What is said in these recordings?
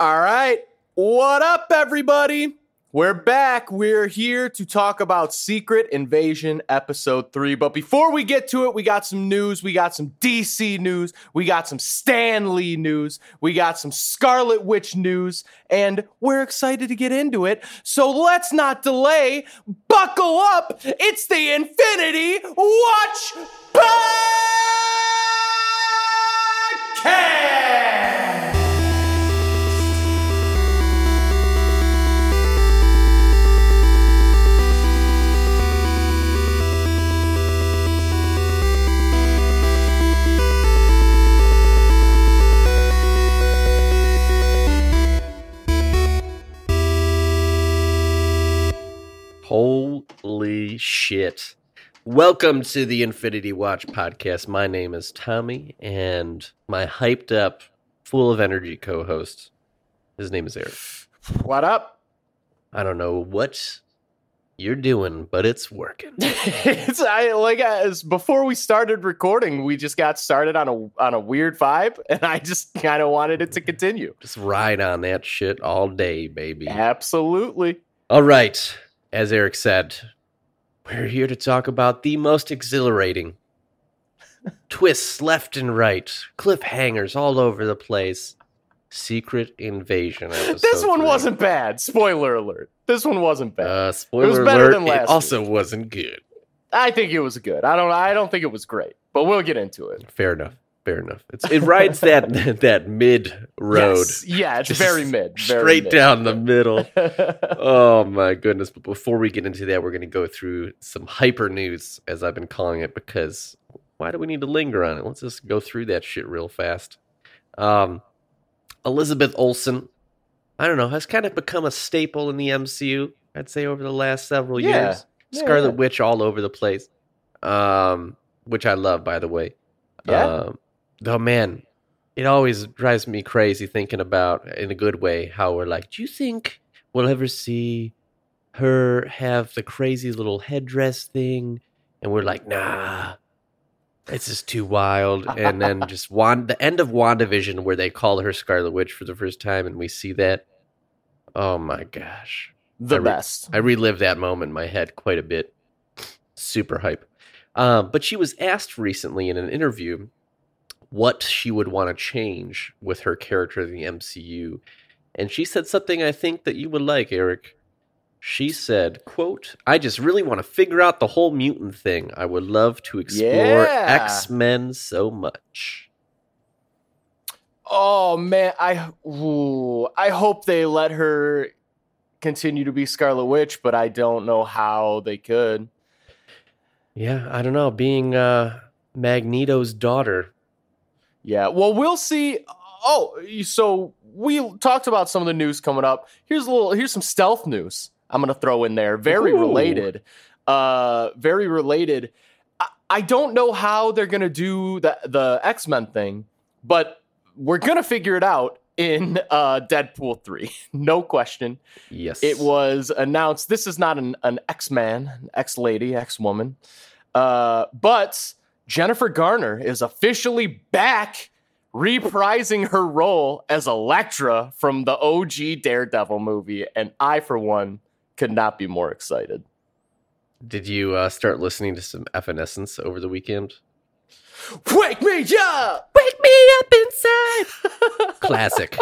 All right. What up, everybody? We're back. We're here to talk about Secret Invasion Episode 3. But before we get to it, we got some news. We got some DC news. We got some Stan Lee news. We got some Scarlet Witch news. And we're excited to get into it. So let's not delay. Buckle up. It's the Infinity Watch Podcast! Holy shit. Welcome to the Infinity Watch podcast. My name is Tommy, and my hyped up, full of energy co host, his name is Erik. What up? I don't know what you're doing, but it's working. it's I like uh, as before we started recording, we just got started on a on a weird vibe, and I just kind of wanted it to continue. Just ride on that shit all day, baby. Absolutely. All right. As Erik said, we're here to talk about the most exhilarating twists left and right, cliffhangers all over the place. Secret Invasion. this one three. wasn't bad. Spoiler alert. This one wasn't bad. Uh, spoiler was better alert. than last it also week. wasn't good. I think it was good. I don't. I don't think it was great, but we'll get into it. Fair enough. Fair enough. It's, it rides that that mid road, Yes. Yeah, it's very mid. Very straight mid. down the middle. oh my goodness! But before we get into that, we're going to go through some hyper news, as I've been calling it, because why do we need to linger on it? Let's just go through that shit real fast. Um, Elizabeth Olsen, I don't know, has kind of become a staple in the MCU. I'd say over the last several Yeah. years. Yeah, Scarlet. Witch all over the place, um, which I love, by the way. Yeah. Um, though, man, it always drives me crazy thinking about, in a good way, how we're like, do you think we'll ever see her have the crazy little headdress thing? And we're like, nah, it's just too wild. And then just Wand- the end of WandaVision, where they call her Scarlet Witch for the first time, and we see that. Oh my gosh. the I re- best. I relive that moment in my head quite a bit. Super hype. Um, but she was asked recently in an interview what she would want to change with her character in the MCU. And she said something I think that you would like, Erik. She said, quote, I just really want to figure out the whole mutant thing. I would love to explore Yeah. X-Men so much. Oh man, I ooh, I hope they let her continue to be Scarlet Witch, but I don't know how they could. Yeah, I don't know. Being uh, Magneto's daughter. Yeah, well, we'll see. Oh, so we talked about some of the news coming up. Here's a little. Here's some stealth news. I'm gonna throw in there. Very Ooh. related. Uh, very related. I, I don't know how they're gonna do the the X Men thing, but we're gonna figure it out in uh, Deadpool three. no question. Yes. It was announced. This is not an, an X Man, an X lady, X woman. Uh, but Jennifer Garner is officially back, reprising her role as Elektra from the OG Daredevil movie. And I, for one, could not be more excited. Did you uh, start listening to some Evanescence over the weekend? Wake me up! Wake me up inside. Classic.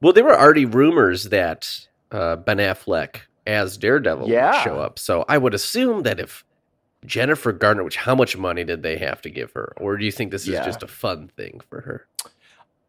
Well, there were already rumors that uh, Ben Affleck as Daredevil Yeah. would show up. So I would assume that if Jennifer Garner, which how much money did they have to give her, or do you think this is Yeah. just a fun thing for her?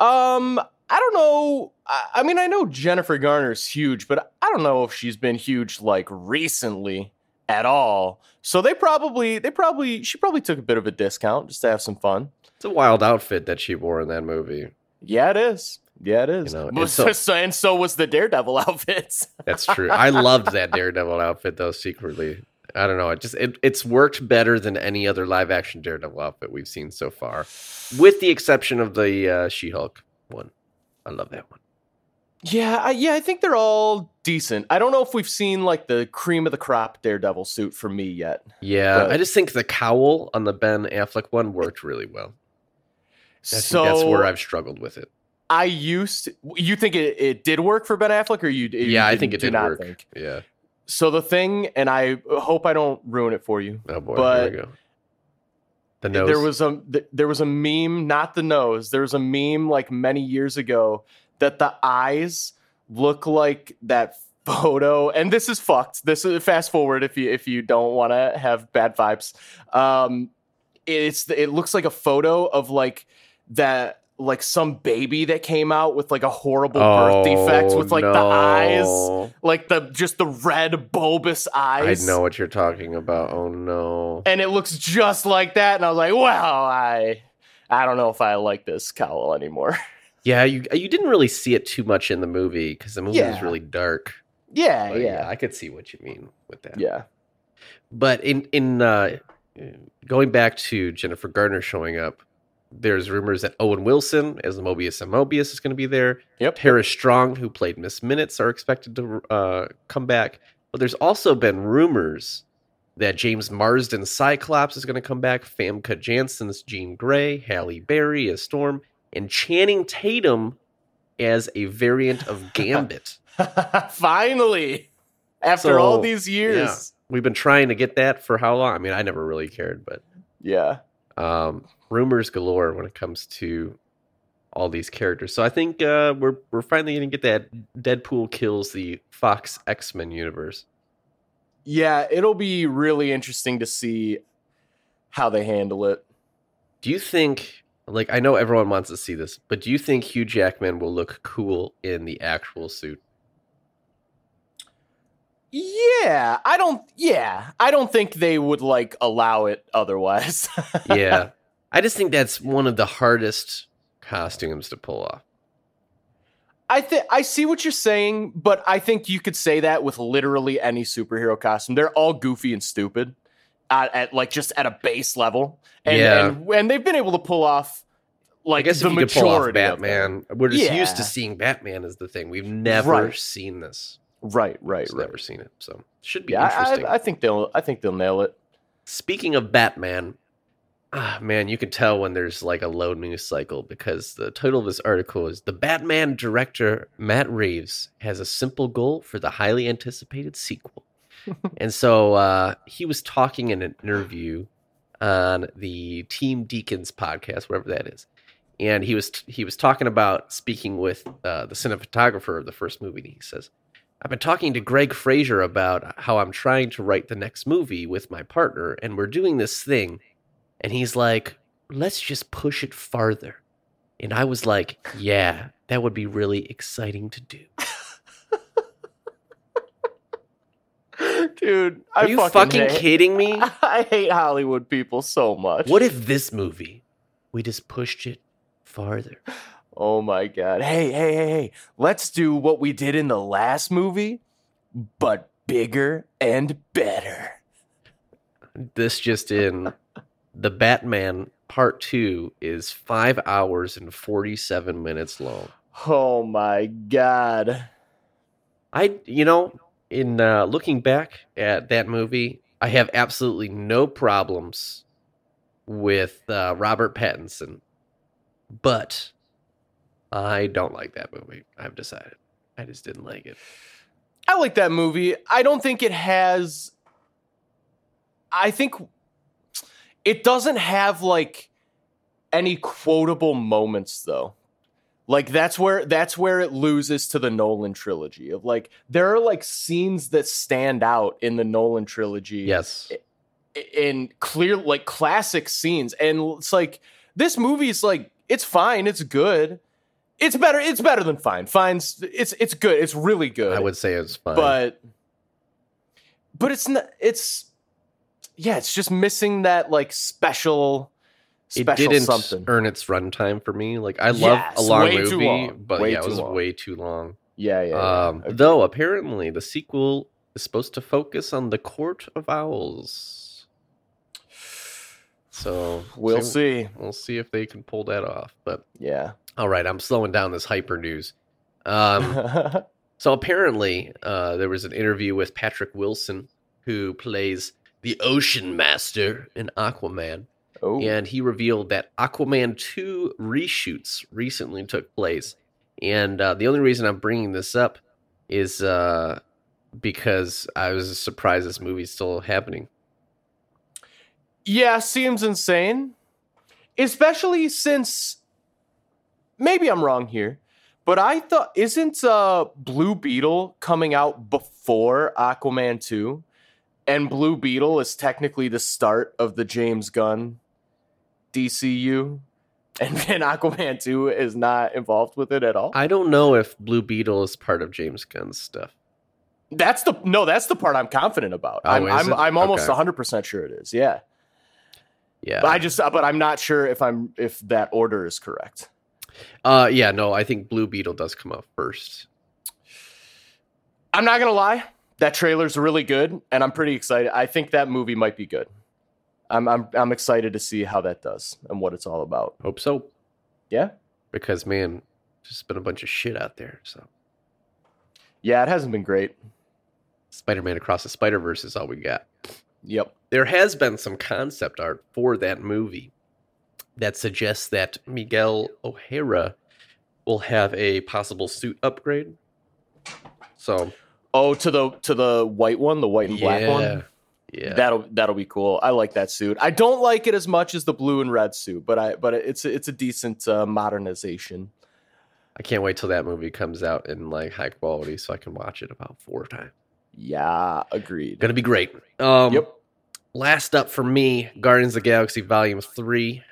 Um, I don't know. I, I mean, I know Jennifer Garner's huge, but I don't know if she's been huge like recently at all. So they probably, they probably, she probably took a bit of a discount just to have some fun. It's a wild outfit that she wore in that movie. Yeah, it is. Yeah, it is. You know, and so- so, and so was the Daredevil outfits. That's true. I loved that Daredevil outfit though. Secretly, I don't know. It just it, it's worked better than any other live action Daredevil outfit we've seen so far, with the exception of the uh, She Hulk one. I love that one. Yeah, I, yeah, I think they're all decent. I don't know if we've seen like the cream of the crop Daredevil suit for me yet. Yeah, I just think the cowl on the Ben Affleck one worked really well. I so that's where I've struggled with it. I used. You think it, it did work for Ben Affleck, or you? you yeah, I think it did work. think? Yeah. So the thing, and I hope I don't ruin it for you. Oh boy. But- here we go. The nose. There was a there was a meme, not the nose. There was a meme like many years ago that the eyes look like that photo. And this is fucked. This is fast forward if you if you don't want to have bad vibes. Um, it's it looks like a photo of like that like some baby that came out with like a horrible birth defect with like the eyes Oh, like the just the red bulbous eyes. I know what you're talking about. Oh no. and it looks just like that and i was like well i i don't know if i like this cowl anymore Yeah, you you didn't really see it too much in the movie because the movie was really dark. yeah But yeah I could see what you mean with that. yeah But in in uh, going back to Jennifer Garner showing up, there's rumors that Owen Wilson as the Mobius and Mobius is going to be there. yep Tara Strong, who played Miss Minutes, are expected to uh, come back. But there's also been rumors that James Marsden Cyclops is going to come back, Famke Janssen's Jean Grey, Halle Berry as Storm, and Channing Tatum as a variant of Gambit. finally after So, all these years We've been trying to get that for how long? I mean, I never really cared, but yeah, um, rumors galore when it comes to all these characters. So I think uh, we're we're finally going to get that Deadpool kills the Fox X Men universe. yeah it'll be really interesting to see how they handle it Do you think? Like I know everyone wants to see this, but do you think Hugh Jackman will look cool in the actual suit? yeah i don't yeah i don't think they would like allow it otherwise Yeah, I just think that's one of the hardest costumes to pull off. I think I see what you're saying, but I think you could say that with literally any superhero costume. They're all goofy and stupid at, at like just at a base level, and, Yeah. and and they've been able to pull off like I guess the if you could pull off majority of. Batman, we're just used to seeing Batman as the thing. We've never Right. seen this. Right, right, We've right. never seen it, so should be Yeah, interesting. I, I think they'll I think they'll nail it. Speaking of Batman, ah, man, you can tell when there's like a low news cycle because the title of this article is The Batman director Matt Reeves has a simple goal for the highly anticipated sequel. and so uh, he was talking in an interview on the Team Deakins podcast, whatever that is. And he was he was talking about speaking with uh, the cinematographer of the first movie. And he says, I've been talking to Greig Fraser about how I'm trying to write the next movie with my partner, and we're doing this thing. And he's like, let's just push it farther. And I was like, yeah, that would be really exciting to do. Dude, Are I you fucking, fucking hate, kidding me? I hate Hollywood people so much. What if this movie, we just pushed it farther? Oh my god. Hey, hey, hey, hey. Let's do what we did in the last movie, but bigger and better. This just in the Batman part two is five hours and 47 minutes long. Oh my god. I, you know, in uh, looking back at that movie, I have absolutely no problems with uh, Robert Pattinson, but I don't like that movie. I've decided. I just didn't like it. I like that movie. I don't think it has. I think it doesn't have like any quotable moments though. Like that's where that's where it loses to the Nolan trilogy of like there are like scenes that stand out in the Nolan trilogy. Yes. in clear like classic scenes and it's like this movie's like it's fine it's good it's better it's better than fine fine's it's it's good it's really good I would say it's fine. but but it's not it's yeah it's just missing that like special Special it didn't something earn its runtime for me. Like I love Yes, a long movie, long. but Way yeah, it was long. way too long. yeah yeah, yeah. Um, Agreed. though apparently the sequel is supposed to focus on the Court of Owls. So we'll so see We'll see if they can pull that off. But yeah all right, I'm slowing down this hyper news. Um, so apparently, uh, there was an interview with Patrick Wilson, who plays the Ocean Master in Aquaman, oh and he revealed that Aquaman 2 reshoots recently took place, And uh, the only reason I'm bringing this up is uh, because I was surprised this movie's still happening. Yeah, seems insane. Especially since maybe I'm wrong here, but I thought isn't uh Blue Beetle coming out before Aquaman 2? And Blue Beetle is technically the start of the James Gunn DCU. And then Aquaman 2 is not involved with it at all. I don't know if Blue Beetle is part of James Gunn's stuff. That's the no, that's the part I'm confident about. Oh, I'm I'm. I'm almost Okay. 100% sure it is. Yeah. Yeah. But I just but I'm not sure if I'm if that order is correct. Uh, yeah, no, I think Blue Beetle does come out first. I'm not gonna lie, that trailer's really good, and I'm pretty excited. I think that movie might be good. I'm I'm I'm excited to see how that does and what it's all about. Hope so, Yeah, because man, just been a bunch of shit out there. So yeah, it hasn't been great. Spider-Man Across the Spider-Verse is all we got. Yep. There has been some concept art for that movie that suggests that Miguel O'Hara will have a possible suit upgrade. So Oh, to the to the white one, the white and black one. yeah, That'll that'll be cool. I like that suit. I don't like it as much as the blue and red suit, but I but it's it's a decent uh, modernization. I can't wait till that movie comes out in like high quality so I can watch it about four times. Yeah, agreed. Gonna be great. Um, Yep. Last up for me, Guardians of the Galaxy Volume Three.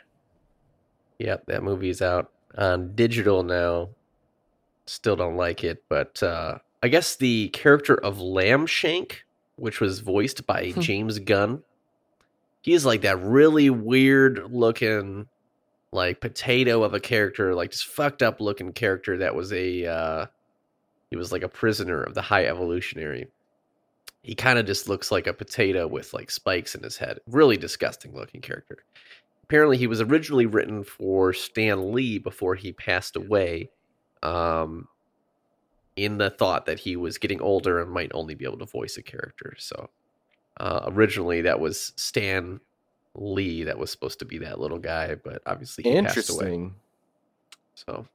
Yep, that movie's out on digital now. Still don't like it, but uh, I guess the character of Lambshank, which was voiced by Hmm. James Gunn, he's like that really weird looking, like potato of a character, like just fucked up looking character that was a uh, he was like a prisoner of the High Evolutionary he kind of just looks like a potato with like spikes in his head. Really disgusting looking character. Apparently, he was originally written for Stan Lee before he passed away, um, in the thought that he was getting older and might only be able to voice a character. So, uh, originally, that was Stan Lee that was supposed to be that little guy, but obviously he passed away. So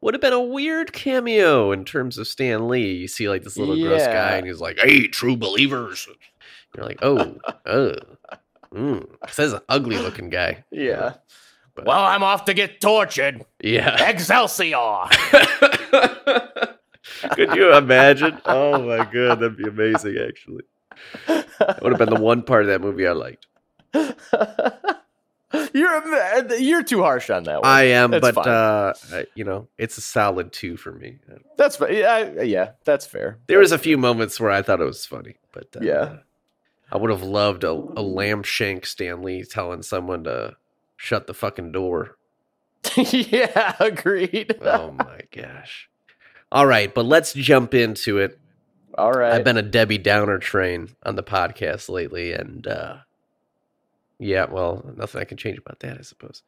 would have been a weird cameo in terms of Stan Lee. You see like this little gross guy and he's like, Hey, true believers. You're like, Oh, oh. Mm. Says an ugly looking guy. Yeah. But- Well, I'm off to get tortured. Yeah. Excelsior. Could you imagine? Oh my god, that'd be amazing actually. That would have been the one part of that movie I liked. you're you're too harsh on that one. I am, but uh you know, it's a solid two for me. that's yeah, yeah, that's fair. There was a few moments where I thought it was funny, but uh, Yeah. I would have loved a, a lamb shank Stan Lee telling someone to shut the fucking door. yeah, agreed. Oh my gosh! All right, but let's jump into it. All right. I've been a Debbie Downer train on the podcast lately, and uh, yeah, well, nothing I can change about that, I suppose.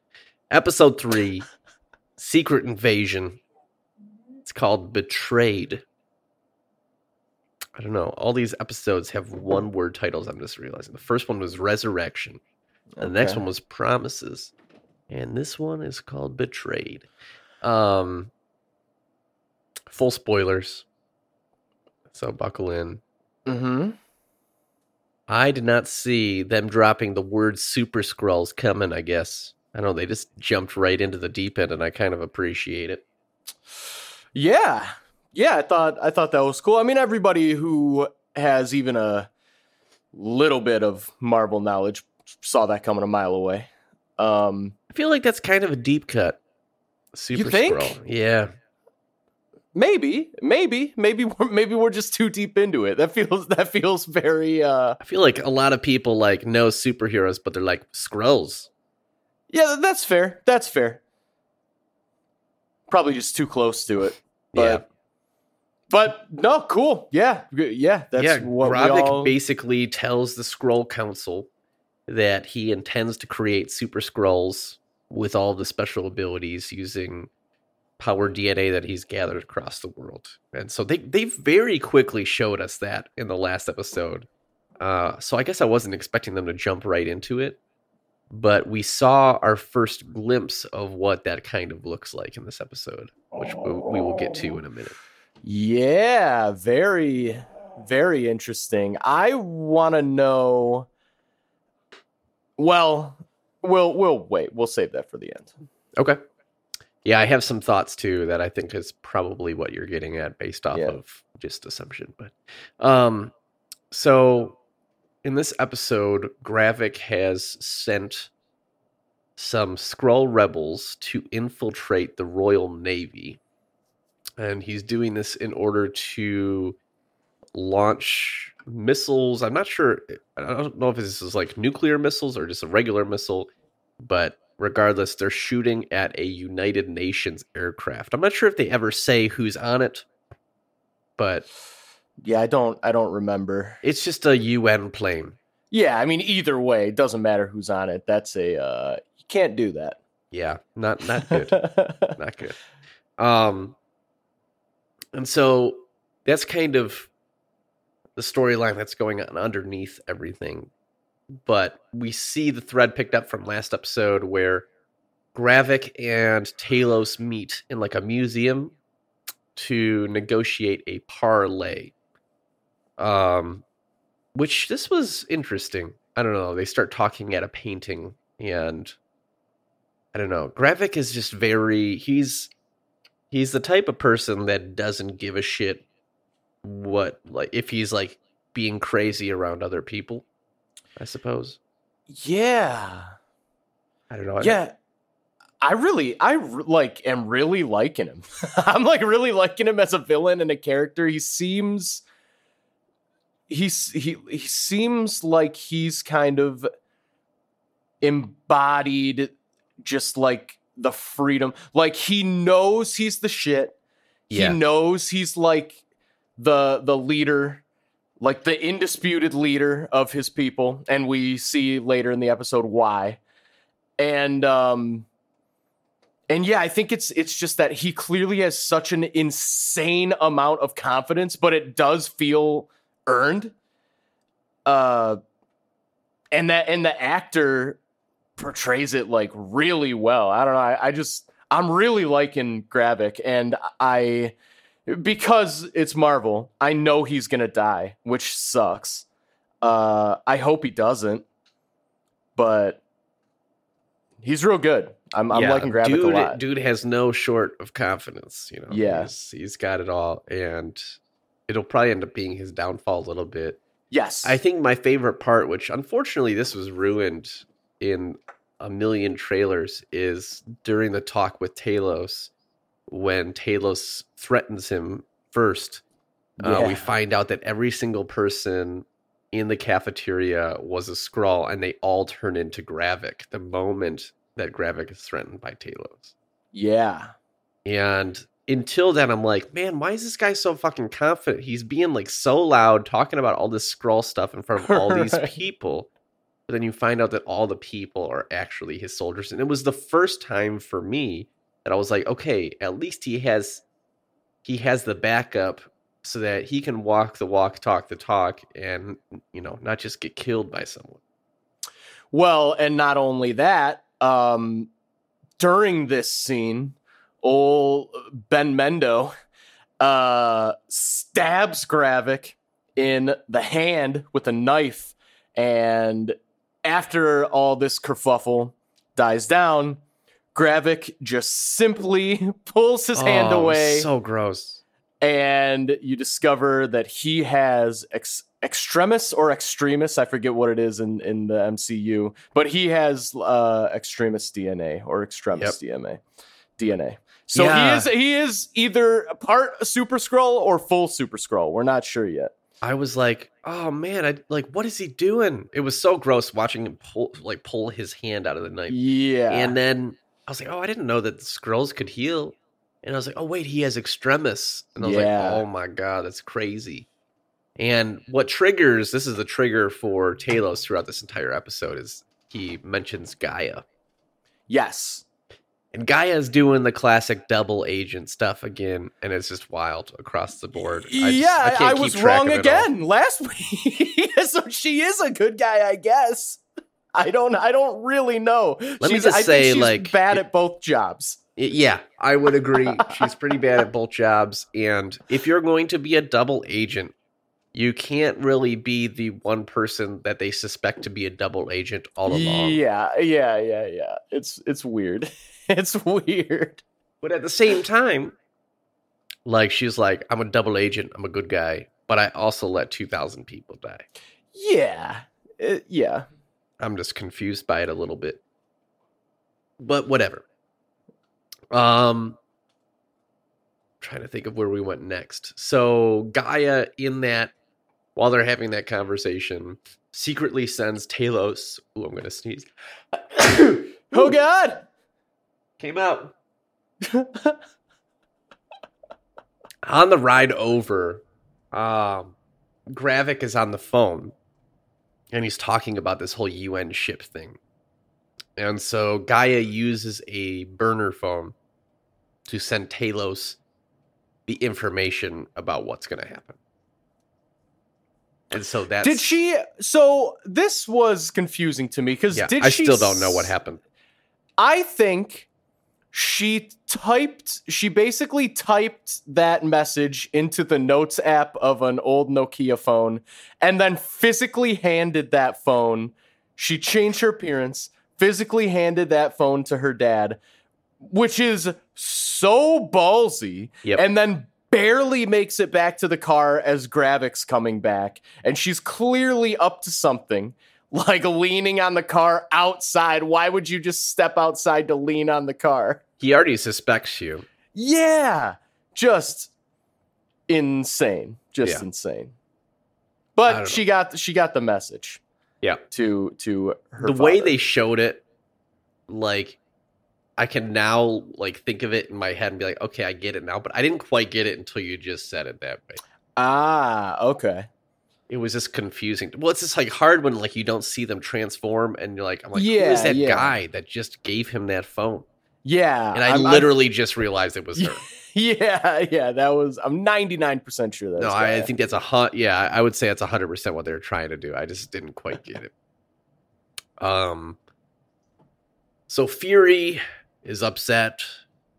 Episode three, Secret Invasion. It's called Betrayed. I don't know. All these episodes have one word titles. I'm just realizing. The first one was Resurrection. The next one was Promises. And this one is called Betrayed. Um full spoilers. So buckle in. Mm-hmm. I did not see them dropping the word super Skrulls coming, I guess. I don't know, they just jumped right into the deep end and I kind of appreciate it. Yeah. Yeah, I thought I thought that was cool. I mean, everybody who has even a little bit of Marvel knowledge saw that coming a mile away. Um, I feel like that's kind of a deep cut. Super think? Skrull. Yeah. Maybe, maybe, maybe we're maybe we're just too deep into it. That feels that feels very uh I feel like a lot of people like know superheroes, but they're like Skrulls. Yeah, that's fair. That's fair. Probably just too close to it. But Yeah. But no, cool. Yeah. Yeah, that's yeah, what we Gravik all basically tells the Skrull Council that he intends to create super Skrulls with all the special abilities using power DNA that he's gathered across the world. And so they they very quickly showed us that in the last episode. Uh, so I guess I wasn't expecting them to jump right into it, but we saw our first glimpse of what that kind of looks like in this episode, which we, we will get to in a minute. Yeah, very, very interesting. I want to know. Well, we'll we'll wait. We'll save that for the end. Okay. Yeah, I have some thoughts too that I think is probably what you're getting at based off Yeah. of just assumption. But um so in this episode, Gravik has sent some Skrull rebels to infiltrate the Royal Navy. And he's doing this in order to launch missiles. I'm not sure I don't know if this is like nuclear missiles or just a regular missile, but regardless, they're shooting at a United Nations aircraft. I'm not sure if they ever say who's on it, but Yeah, I don't I don't remember. it's just a UN plane. Yeah, I mean either way, it doesn't matter who's on it. That's a uh you can't do that. Yeah, not not good. not good. Um, and so that's kind of the storyline that's going on underneath everything. But we see the thread picked up from last episode where Gravik and Talos meet in like a museum to negotiate a parlay. Um, which this was interesting. I don't know. They start talking at a painting and I don't know. Gravik is just very he's he's the type of person that doesn't give a shit what like if he's like being crazy around other people, I suppose. yeah. I don't know. I- Yeah. I really, I like, am really liking him. I'm like really liking him as a villain and a character. He seems, he's he he seems like he's kind of embodied, just like the freedom. Like he knows he's the shit. Yeah. He knows he's like the the leader, like the indisputed leader of his people, and we see later in the episode why. And um and yeah, I think it's it's just that he clearly has such an insane amount of confidence, but it does feel earned. Uh and that and the actor portrays it like really well. I don't know. I, I just I'm really liking Gravik, and I because it's Marvel, I know he's gonna die, which sucks. Uh, I hope he doesn't, but he's real good. I'm, I'm yeah, liking Gravik dude, a lot. Dude has no short of confidence, you know. Yeah. He's, he's got it all and it'll probably end up being his downfall a little bit. Yes, I think my favorite part, which unfortunately this was ruined in a million trailers, is during the talk with Talos when Talos threatens him first. Uh, we find out that every single person in the cafeteria was a Skrull, and they all turn into Gravik the moment that Gravik is threatened by Talos. yeah, And until then, I'm like, man, why is this guy so fucking confident? He's being like so loud, talking about all this Skrull stuff in front of all these people. But then you find out that all the people are actually his soldiers. And it was the first time for me that I was like, okay, at least he has he has the backup so that he can walk the walk, talk the talk, and you know, not just get killed by someone. Well, and not only that, um, during this scene, old Ben Mendo uh, stabs Gravik in the hand with a knife. And after all this kerfuffle dies down, Gravik just simply pulls his hand Oh, away So gross. and you discover that he has ex- extremis or extremis i forget what it is in, in the mcu but he has uh extremis dna or extremis dna dna so Yeah. he is he is either part super Skrull or full super Skrull we're not sure yet I was like, oh man, I like what is he doing? It was so gross watching him pull like pull his hand out of the knife. yeah And then I was like, oh, I didn't know that the Skrulls could heal. And I was like, oh wait, he has extremis. And I was Yeah. like, oh my god, that's crazy. And what triggers this is the trigger for Talos throughout this entire episode is he mentions G'iah. yes And G'iah's doing the classic double agent stuff again, and it's just wild across the board. I just- yeah I, can't was keep track wrong it all. again last week so she is a good guy i guess I don't. I don't really know. Let me just I say, she's like, bad at both jobs. Yeah, I would agree. She's pretty bad at both jobs. And if you're going to be a double agent, you can't really be the one person that they suspect to be a double agent all along. Yeah, yeah, yeah, yeah. It's it's weird. it's weird. But at the same time, like she's like, I'm a double agent, I'm a good guy, but I also let 2,000 people die. Yeah, it- yeah. I'm just confused by it a little bit. But whatever. Um trying to think of where we went next. So G'iah in that while they're having that conversation secretly sends Talos, ooh, I'm going to sneeze. Oh God. Came out. on the ride over, um Gravik is on the phone and he's talking about this whole UN ship thing. And so G'iah uses a burner phone to send Talos the information about what's going to happen. And so that's Did she? So this was confusing to me because Yeah, did I she still don't know what happened. I think she typed, she basically typed that message into the notes app of an old Nokia phone and then physically handed that phone. She changed her appearance, physically handed that phone to her dad, which is so ballsy. Yep. And then barely makes it back to the car as Gravik's coming back. And she's clearly up to something like leaning on the car outside. Why would you just step outside to lean on the car? He already suspects you. Yeah, just insane, just Yeah. insane. But she got she got the message. Yeah. to to her. the way they showed it, like I can now like think of it in my head and be like, okay, I get it now. But I didn't quite get it until you just said it that way. ah okay It was just confusing. Well, it's just like hard when like you don't see them transform and you're like, I'm like, who Yeah, is that yeah. guy that just gave him that phone? yeah, And I I'm- I'm- literally just realized it was her. yeah yeah that was I'm 99 percent sure that no, I, I think that's a hun- yeah, I would say that's hundred percent what they're trying to do. I just didn't quite get it. Um so Fury is upset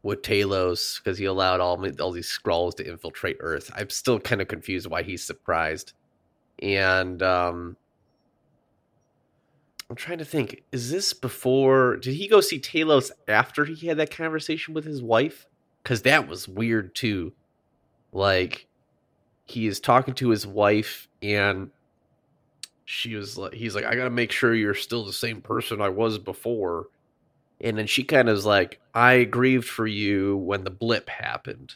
with Talos because he allowed all all these Skrulls to infiltrate Earth. I'm still kind of confused why he's surprised. And um I'm trying to think, is this before did he go see Talos after he had that conversation with his wife? Cuz that was weird too. Like he is talking to his wife and she was like he's like i gotta make sure you're still the same person i was before and then she kind of was like i grieved for you when the blip happened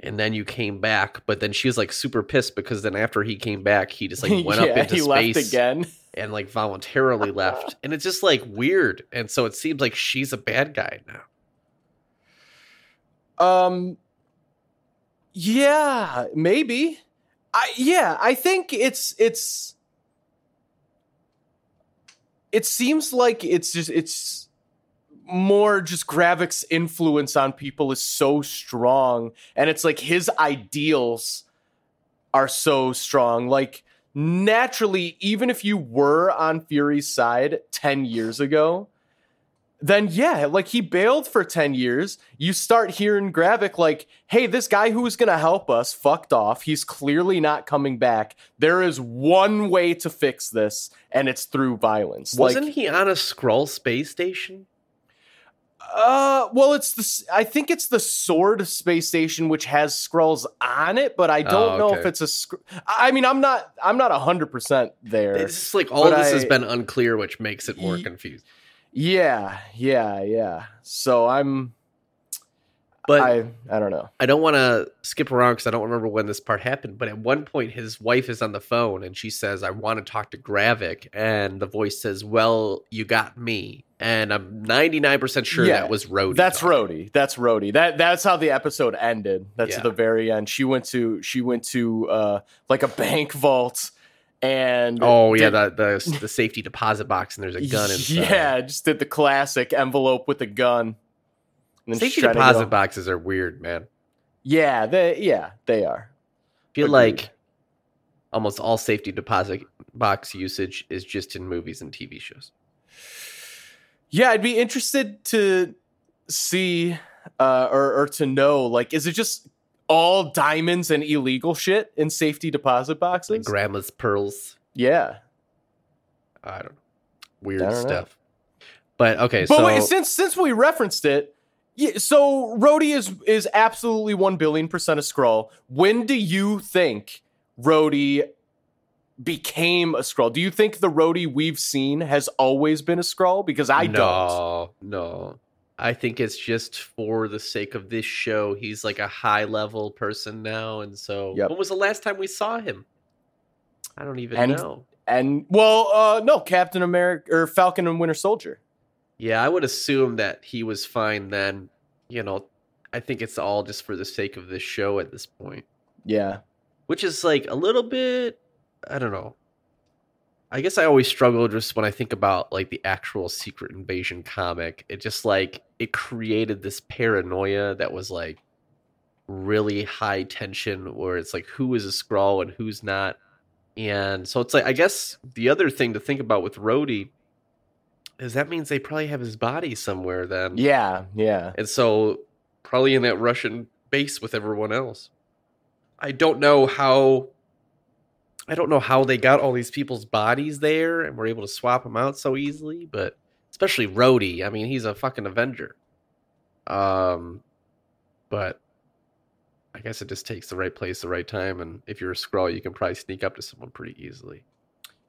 and then you came back but then she was like super pissed because then after he came back he just like went yeah, up into he space left again. and like voluntarily left and it's just like weird and so it seems like she's a bad guy now Um. Yeah, maybe. I yeah, I think it's it's. It seems like it's just it's more just Gravik's influence on people is so strong, and it's like his ideals are so strong. Like naturally, even if you were on Fury's side ten years ago, then yeah, like he bailed for 10 years. You start hearing Gravik like, hey, this guy who was going to help us fucked off. He's clearly not coming back. There is one way to fix this, and it's through violence. wasn't like, he on a Skrull space station uh, well, it's the, I think it's the Sword space station, which has Skrulls on it, but I don't Oh, know okay. if it's a, sc- I mean, I'm not, I'm not a hundred percent there. it's just like all this has been unclear which makes it more Ye- confusing Yeah, yeah, yeah. So I'm, but I, I don't know. I don't want to skip around because I don't remember when this part happened. But at one point, his wife is on the phone and she says, "I want to talk to Gravik," and the voice says, "Well, you got me." And I'm 99 percent sure Yeah, that was Rhodey. That's talking. Rhodey. That's Rhodey. That that's how the episode ended. That's Yeah. the very end. She went to she went to uh like a bank vault and Oh yeah, did- the, the the safety deposit box and there's a gun inside. Yeah, just did the classic envelope with a gun. Safety she's trying to deposit boxes are weird, man. Yeah, they yeah, they are. I feel Agreed. like almost all safety deposit box usage is just in movies and TV shows. Yeah, I'd be interested to see uh, or or to know like, is it just all diamonds and illegal shit in safety deposit Like boxes? grandma's pearls. yeah, I don't know. Weird don't know. stuff. But okay, but so wait, since since we referenced it, yeah, so Rhodey is is absolutely one billion percent a Skrull. When do you think Rhodey became a Skrull? Do you think the Rhodey we've seen has always been a Skrull? Because I don't. no, no. I think it's just for the sake of this show. He's like a high level person now, and so Yep. when was the last time we saw him? I don't even And- know. And well, uh, no, Captain America or Falcon and Winter Soldier. Yeah, I would assume that he was fine then. You know, I think it's all just for the sake of this show at this point, Yeah, which is like a little bit. I don't know. I guess I always struggle just when I think about like the actual Secret Invasion comic. It just like it created this paranoia that was like really high tension, where it's like who is a Skrull and who's not. And so it's like I guess the other thing to think about with Rhodey is that means they probably have his body somewhere then. yeah, yeah. And so probably in that Russian base with everyone else. I don't know how I don't know how they got all these people's bodies there and were able to swap them out so easily, but especially Rhodey. I mean, he's a fucking Avenger. Um but I guess it just takes the right place, the right time, and if you're a Skrull, you can probably sneak up to someone pretty easily.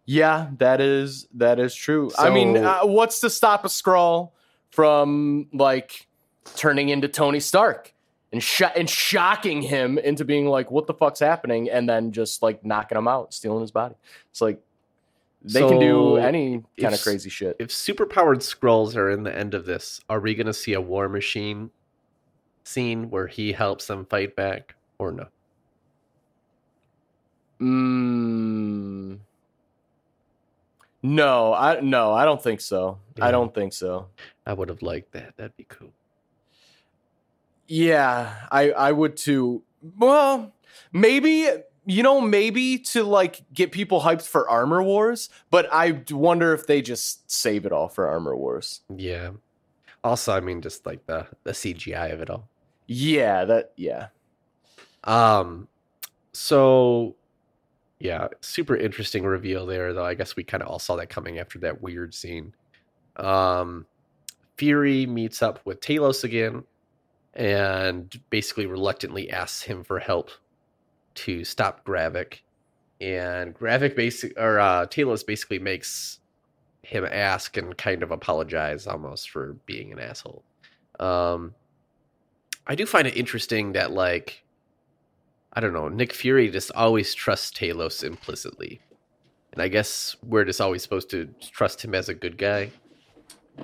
Yeah, that is that is true. I mean, uh, what's to stop a Skrull from like turning into Tony Stark and sho- and shocking him into being like, "What the fuck's happening?" and then just like knocking him out, stealing his body. It's like they can do any kind of crazy shit. if superpowered Skrulls are in the end of this, are we going to see a war machine scene where he helps them fight back or no? Mm, no, I no, I don't think so. Yeah. I don't think so. I would have liked that. That'd be cool. Yeah, I I would too. Well, maybe you know maybe to like get people hyped for Armor Wars, but I wonder if they just save it all for Armor Wars. Yeah. Also, I mean, just like the the CGI of it all. Yeah, that yeah. Um, so yeah, super interesting reveal there. Though I guess we kind of all saw that coming after that weird scene. Um, Fury meets up with Talos again, and basically reluctantly asks him for help to stop Gravik. And Gravik basic or uh, Talos basically makes him ask and kind of apologize almost for being an asshole. Um, I do find it interesting that like I don't know, Nick Fury just always trusts Talos implicitly. And I guess we're just always supposed to trust him as a good guy.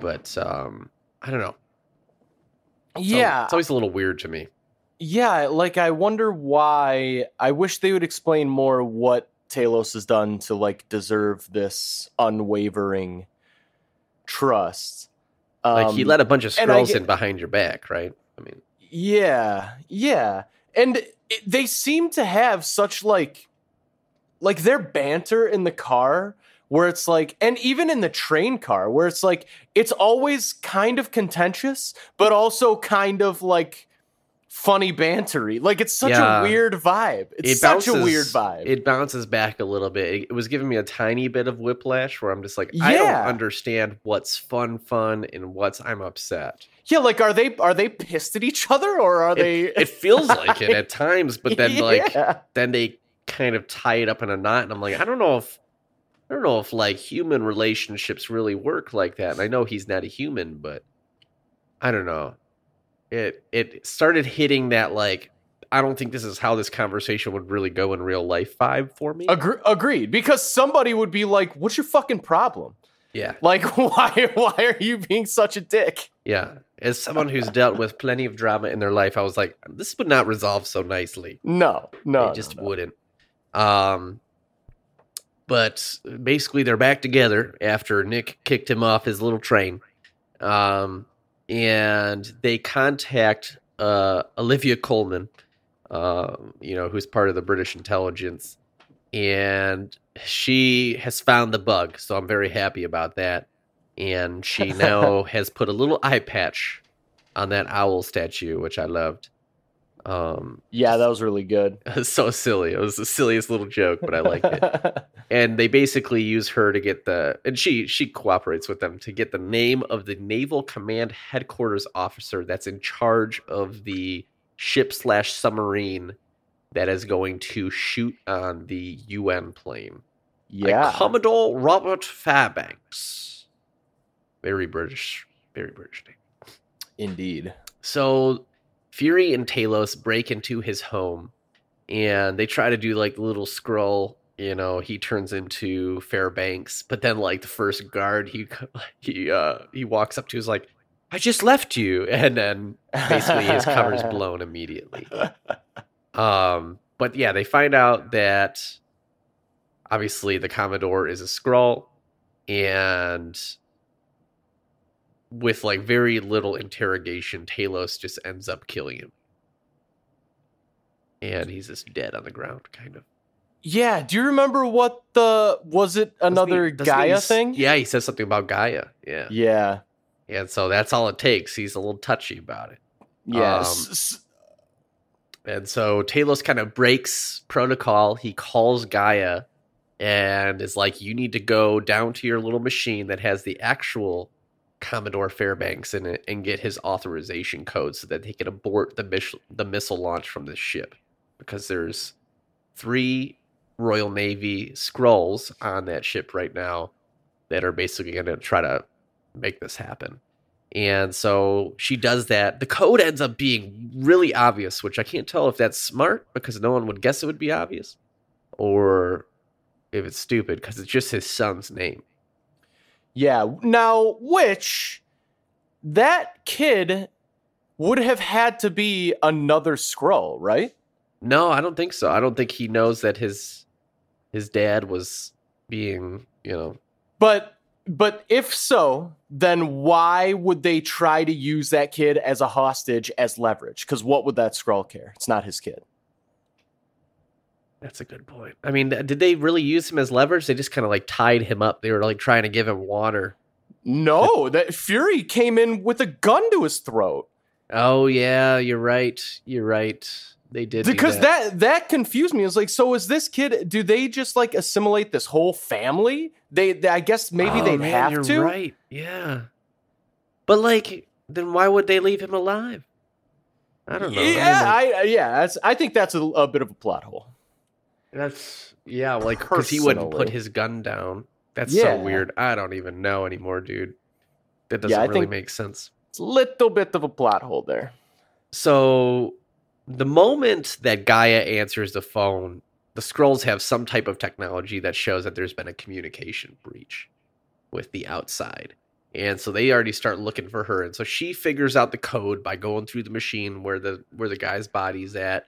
But um I don't know. Yeah, it's always a little weird to me. yeah. Like I wonder why. I wish they would explain more what Talos has done to like deserve this unwavering trust. Like he Um, let a bunch of Skrulls in behind your back, right? I mean, Yeah, yeah, and it, they seem to have such like, like their banter in the car, where it's like, and even in the train car, where it's like, it's always kind of contentious, but also kind of like funny bantery. Like it's such Yeah. a weird vibe. It's it such a weird vibe. It bounces back a little bit. It, it was giving me a tiny bit of whiplash where I'm just like, I don't understand what's fun, fun, and what's I'm upset. yeah, like are they are they pissed at each other or are they? It, it feels like it at times, but then like Yeah. then they kind of tie it up in a knot and i'm like i don't know if i don't know if like human relationships really work like that and i know he's not a human but i don't know it it started hitting that like i don't think this is how this conversation would really go in real life vibe for me Agre- agreed, because somebody would be like, "What's your fucking problem?" yeah Like, why why are you being such a dick? yeah as someone who's dealt with plenty of drama in their life i was like this would not resolve so nicely No, no, it just no, no. wouldn't. Um, but basically, they're back together after Nick kicked him off his little train. Um, and they contact uh, Olivia Colman, uh, you know, who's part of the British intelligence, and she has found the bug. So I'm very happy about that. and she now has put a little eye patch on that owl statue, which I loved. Um, Yeah, that was really good. it was so silly. It was the silliest little joke, but I liked it. and they basically use her to get the and she she cooperates with them to get the name of the naval command headquarters officer that's in charge of the ship slash submarine that is going to shoot on the un plane Like yeah. commodore robert fairbanks very british very british name Indeed. so Fury and Talos break into his home and they try to do like the little Skrull, you know, he turns into Fairbanks, but then like the first guard he he uh he walks up to is like I just left you and then basically his cover's blown immediately. Um but yeah, they find out that obviously the Commodore is a Skrull and with like very little interrogation, Talos just ends up killing him. And he's just dead on the ground, kind of. Yeah, do you remember what the was it another Doesn't he- doesn't he G'iah s- thing? Yeah, he says something about G'iah. Yeah. Yeah. And so that's all it takes. He's a little touchy about it. Yes. Um, S- s- And so Talos kind of breaks protocol. He calls G'iah and is like, You need to go down to your little machine that has the actual Commodore Fairbanks in it and get his authorization code so that he can abort the, mis- the missile launch from this ship. Because there's three Royal Navy Skrulls on that ship right now that are basically going to try to make this happen. And so she does that. The code ends up being really obvious, which I can't tell if that's smart because no one would guess it would be obvious or if it's stupid because it's just his son's name. Yeah. Now, which that kid would have had to be another Skrull, right? No, I don't think so. I don't think he knows that his his dad was being, you know, But but if so, then why would they try to use that kid as a hostage as leverage? Because what would that Skrull care? It's not his kid. That's a good point. I mean, did they really use him as leverage? They just kind of like tied him up. They were like trying to give him water. No, that Fury came in with a gun to his throat. Oh yeah, you're right. You're right. They did because that. that confused me. It was like, so is this kid? Do they just like assimilate this whole family? They, they I guess maybe Oh, they'd man, have you're to. Right. Yeah. But like, then why would they leave him alive? I don't know. Yeah, I I yeah, that's, I think that's a, a bit of a plot hole. That's yeah, like because he wouldn't put his gun down. That's Yeah. so weird. I don't even know anymore, dude. That doesn't Yeah, really make sense. It's a little bit of a plot hole there. So the moment that G'iah answers the phone, the Skrulls have some type of technology that shows that there's been a communication breach with the outside. And so they already start looking for her. And so she figures out the code by going through the machine where the where the guy's body's at,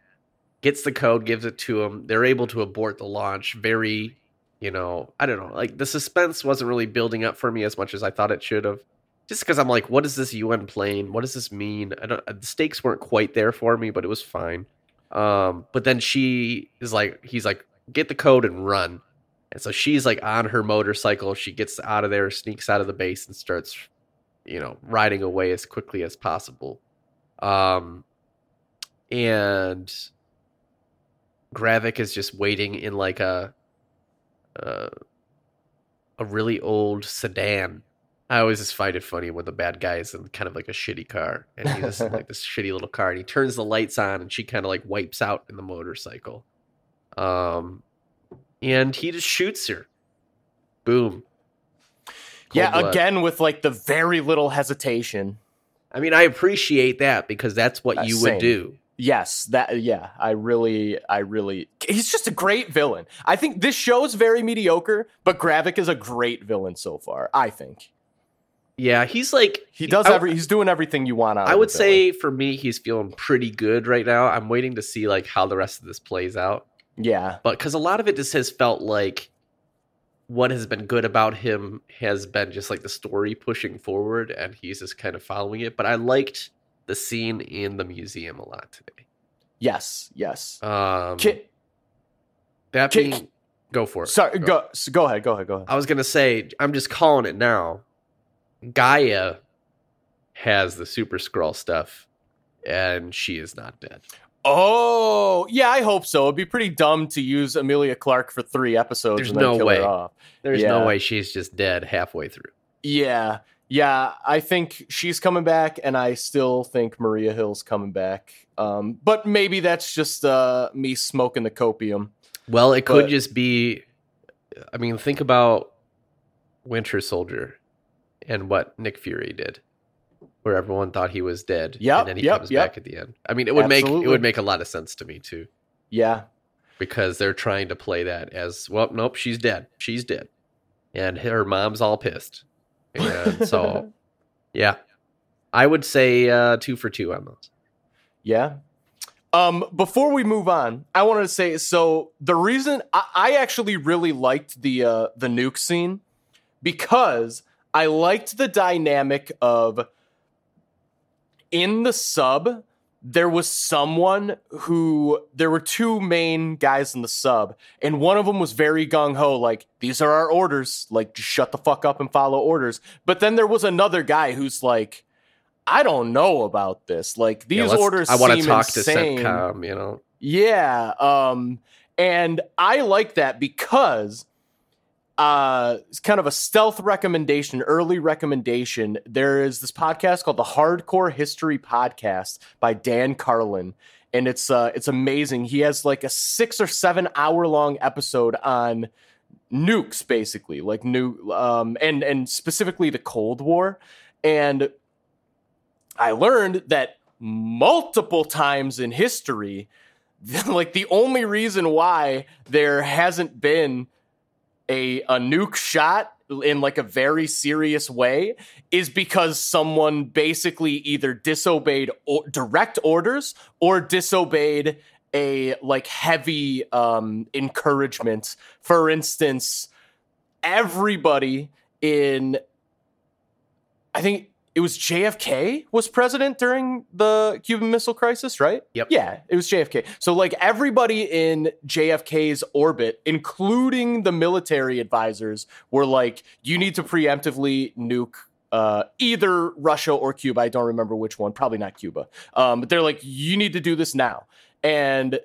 gets the code, gives it to him. They're able to abort the launch very, you know, I don't know. Like the suspense wasn't really building up for me as much as I thought it should have just because I'm like, what is this UN plane? What does this mean? I don't. The stakes weren't quite there for me, but it was fine. Um, but then she is like, he's like, get the code and run. And so she's like on her motorcycle. She gets out of there, sneaks out of the base, and starts, you know, riding away as quickly as possible. Um, and Gravik is just waiting in like a, a, a really old sedan I always just find it funny when the bad guy is in kind of like a shitty car, and he's in, like this shitty little car, and he turns the lights on, and she kind of like wipes out in the motorcycle, um, and he just shoots her. Boom. yeah, blood. again with like the very little hesitation. I mean, I appreciate that because that's what Uh, you same. would do. Yes, that yeah, I really I really he's just a great villain. I think this show is very mediocre, but Gravik is a great villain so far, I think. Yeah, he's like He does I- every he's doing everything you want out I would say for me, he's feeling pretty good right now. I'm waiting to see like how the rest of this plays out. Yeah. but because a lot of it just has felt like what has been good about him has been just like the story pushing forward and he's just kind of following it but i liked the scene in the museum a lot today Yes, yes. um that ki- being go for it Sorry, go. so go ahead, go ahead, go ahead. i was gonna say i'm just calling it now G'iah has the Super Skrull stuff, and she is not dead. Oh, yeah, I hope so. It'd be pretty dumb to use Emilia Clarke for three episodes There's and then no kill way. her off. There's Yeah. no way she's just dead halfway through. Yeah, yeah, I think she's coming back, and I still think Maria Hill's coming back. Um, but maybe that's just uh, me smoking the copium. Well, it could But- just be. I mean, think about Winter Soldier and what Nick Fury did, where everyone thought he was dead, Yep, and then he yep, comes yep. back at the end. I mean, it would make it would make a lot of sense to me too, Yeah, because they're trying to play that as well. Nope, she's dead. She's dead, and her mom's all pissed, and so yeah, I would say uh, two for two on those. Yeah. Um, before we move on, I wanted to say so the reason I, I actually really liked the uh, the nuke scene because I liked the dynamic of in the sub there was someone who there were two main guys in the sub and one of them was very gung-ho like these are our orders like just shut the fuck up and follow orders but then there was another guy who's like I don't know about this. Like these Yeah, orders I want to seem talk insane. to. You know, Yeah. Um, and I like that because uh it's kind of a stealth recommendation, early recommendation. There is this podcast called the Hardcore History Podcast by Dan Carlin. And it's uh it's amazing. He has like a six or seven hour long episode on nukes, basically, like new um and and specifically the Cold War. And I learned that multiple times in history, like the only reason why there hasn't been a a nuke shot in like a very serious way is because someone basically either disobeyed direct orders or disobeyed a like heavy um encouragement. For instance everybody in i think it was JFK was president during the Cuban Missile Crisis, right? Yep. Yeah, it was JFK. So like everybody in JFK's orbit, including the military advisors, were like, you need to preemptively nuke uh, either Russia or Cuba. I don't remember which one. Probably not Cuba. Um, but they're like, you need to do this now. And